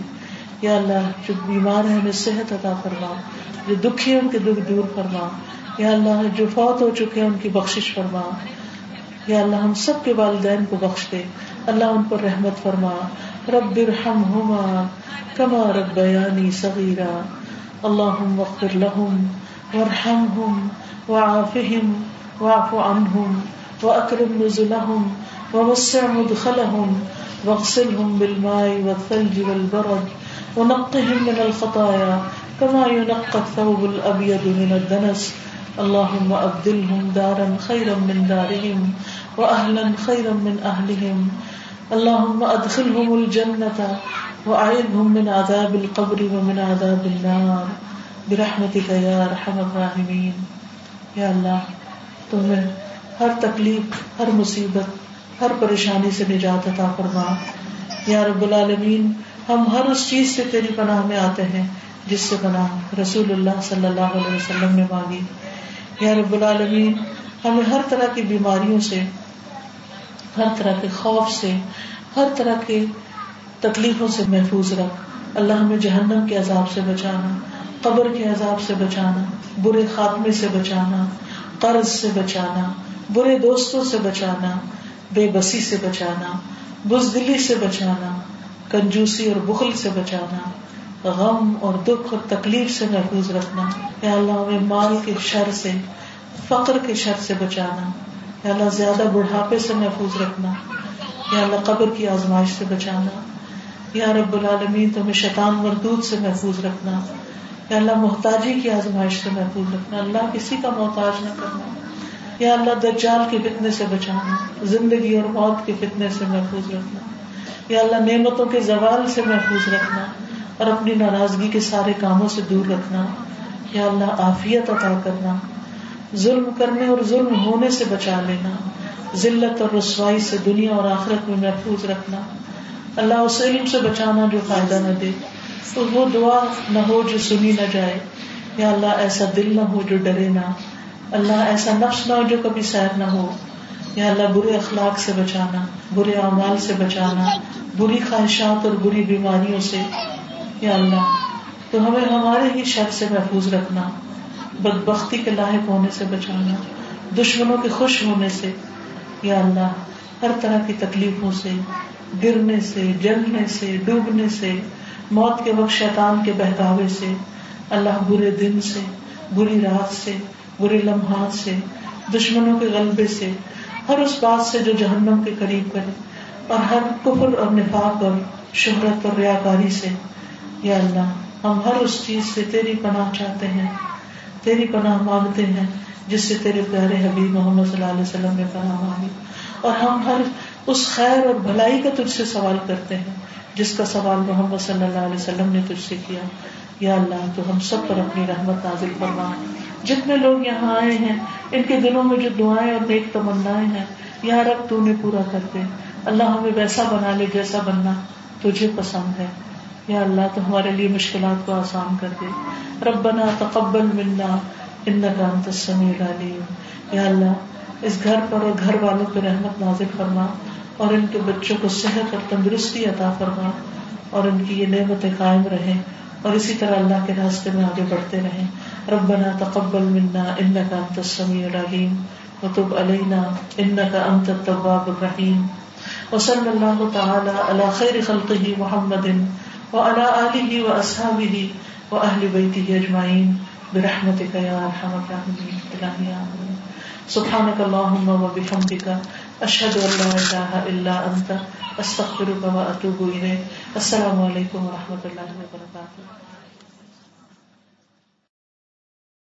Speaker 2: یا اللہ، جو بیمار ہیں انہیں صحت عطا فرما، جو دکھی ہیں ان کے دکھ دور فرما۔ یا اللہ، جو فوت ہو چکے ہیں ان کی بخشش فرما۔ یا اللہ، ہم سب کے والدین کو بخش دے۔ اللہ ان پر رحمت فرما۔ رب ارحمہما کما ربیانی صغیرا۔ اللہم وغفر لهم وارحمهم وعافهم واعف عنهم واکرم نزلهم ووسع مدخلهم واغسلهم بالماء والثلج والبرد ونقهم من الخطايا كما ينقى الثوب الأبيض من الدنس. اللهم أبدلهم دارا خيرا من دارهم وأهلا خيرا من أهلهم. اللهم أدخلهم الجنة وأعيذهم من عذاب القبر ومن عذاب النار. برحمتك يا أرحم الراحمين يا الله تمہیں ہر تکلیف، ہر مصیبت، ہر پریشانی سے نجات عطا فرما۔ یا رب العالمین، ہم ہر اس چیز سے تیری پناہ میں آتے ہیں جس سے پناہ رسول اللہ صلی اللہ علیہ وسلم نے مانگی۔ یا رب العالمین، ہمیں ہر طرح کی بیماریوں سے، ہر طرح کے خوف سے، ہر طرح کے تکلیفوں سے محفوظ رکھ۔ اللہ ہمیں جہنم کے عذاب سے بچانا۔ قبر کے عذاب سے بچانا، برے خاتمے سے بچانا، قرض سے بچانا، برے دوستوں سے بچانا، بے بسی سے بچانا، بزدلی سے بچانا، کنجوسی اور بخل سے بچانا، غم اور دکھ اور تکلیف سے محفوظ رکھنا۔ یا اللہ، ہمیں مال کے شر سے، فقر کے شر سے بچانا۔ یا اللہ، زیادہ بڑھاپے سے محفوظ رکھنا۔ یا اللہ، قبر کی آزمائش سے بچانا۔ یا رب العالمین، تمہیں شیطان مردود سے محفوظ رکھنا۔ یا اللہ محتاجی کی آزمائش سے محفوظ رکھنا اللہ کسی کا محتاج نہ کرنا یا اللہ دجال کے فتنے سے بچانا زندگی اور موت کے فتنے سے محفوظ رکھنا یا اللہ نعمتوں کے زوال سے محفوظ رکھنا اور اپنی ناراضگی کے سارے کاموں سے دور رکھنا یا اللہ عافیت عطا کرنا ظلم کرنے اور ظلم ہونے سے بچا لینا ذلت اور رسوائی سے دنیا اور آخرت میں محفوظ رکھنا اللہ اس علم سے بچانا جو فائدہ نہ دے۔ تو وہ دعا نہ ہو جو سنی نہ جائے۔ یا اللہ، ایسا دل نہ ہو جو ڈرے نہ۔ اللہ، ایسا نفس نہ ہو جو کبھی سیر نہ ہو۔ یا اللہ، برے اخلاق سے بچانا، برے اعمال سے بچانا، بری خواہشات اور بری بیماریوں سے۔ یا اللہ، تو ہمیں ہمارے ہی شر سے محفوظ رکھنا بد بختی کے لاحق ہونے سے بچانا، دشمنوں کے خوش ہونے سے۔ یا اللہ، ہر طرح کی تکلیفوں سے۔ گرنے سے، جلنے سے، ڈوبنے سے، موت کے وقت شیطان کے بہکاوے سے، اللہ برے دن سے، بری رات سے، برے لمحات سے، دشمنوں کے غلبے سے، ہر اس بات سے جو جہنم کے قریب کرے، اور ہر کفر اور نفاق اور شہرت اور ریاکاری سے۔ یا اللہ، ہم ہر اس چیز سے تیری پناہ چاہتے ہیں، تیری پناہ مانگتے ہیں، جس سے تیرے پیارے حبیب محمد صلی اللہ علیہ وسلم نے پناہ مانگی اور ہم ہر اس خیر اور بھلائی کا تجھ سے سوال کرتے ہیں، جس کا سوال محمد صلی اللہ علیہ وسلم نے تجھ سے کیا۔ یا اللہ، تو ہم سب پر اپنی رحمت نازل فرما۔ جتنے لوگ یہاں آئے ہیں، ان کے دلوں میں جو دعائیں اور نیک تمنا ہیں، یا رب، تو نے پورا کر دے۔ اللہ ہمیں ویسا بنا لے جیسا بننا تجھے پسند ہے۔ یا اللہ، تو ہمارے لیے مشکلات کو آسان کر دے۔ رب بنا تقبل ملنا ان رام تسمی یا اللہ، اس گھر پر اور گھر والوں پہ رحمت نازل فرما۔ اور ان کے بچوں کو صحت اور تندرستی عطا فرما اور ان کی یہ نعمتیں قائم رہیں اور اسی طرح اللہ کے راستے میں آگے بڑھتے رہیں۔ ربنا تقبل منا انك انت السميع العليم وتب علينا انك انت التواب الرحيم وصلى الله تعالى على خير خلقه محمد وعلى اله واصحابه واهل بيته اجمعين برحمتك يا ارحم الراحمين الهي امين سبحانك اللهم وبحمدك اشهد ان لا اله الا انت استغفرك واتوب اليك السلام علیکم و رحمۃ اللہ وبرکاتہ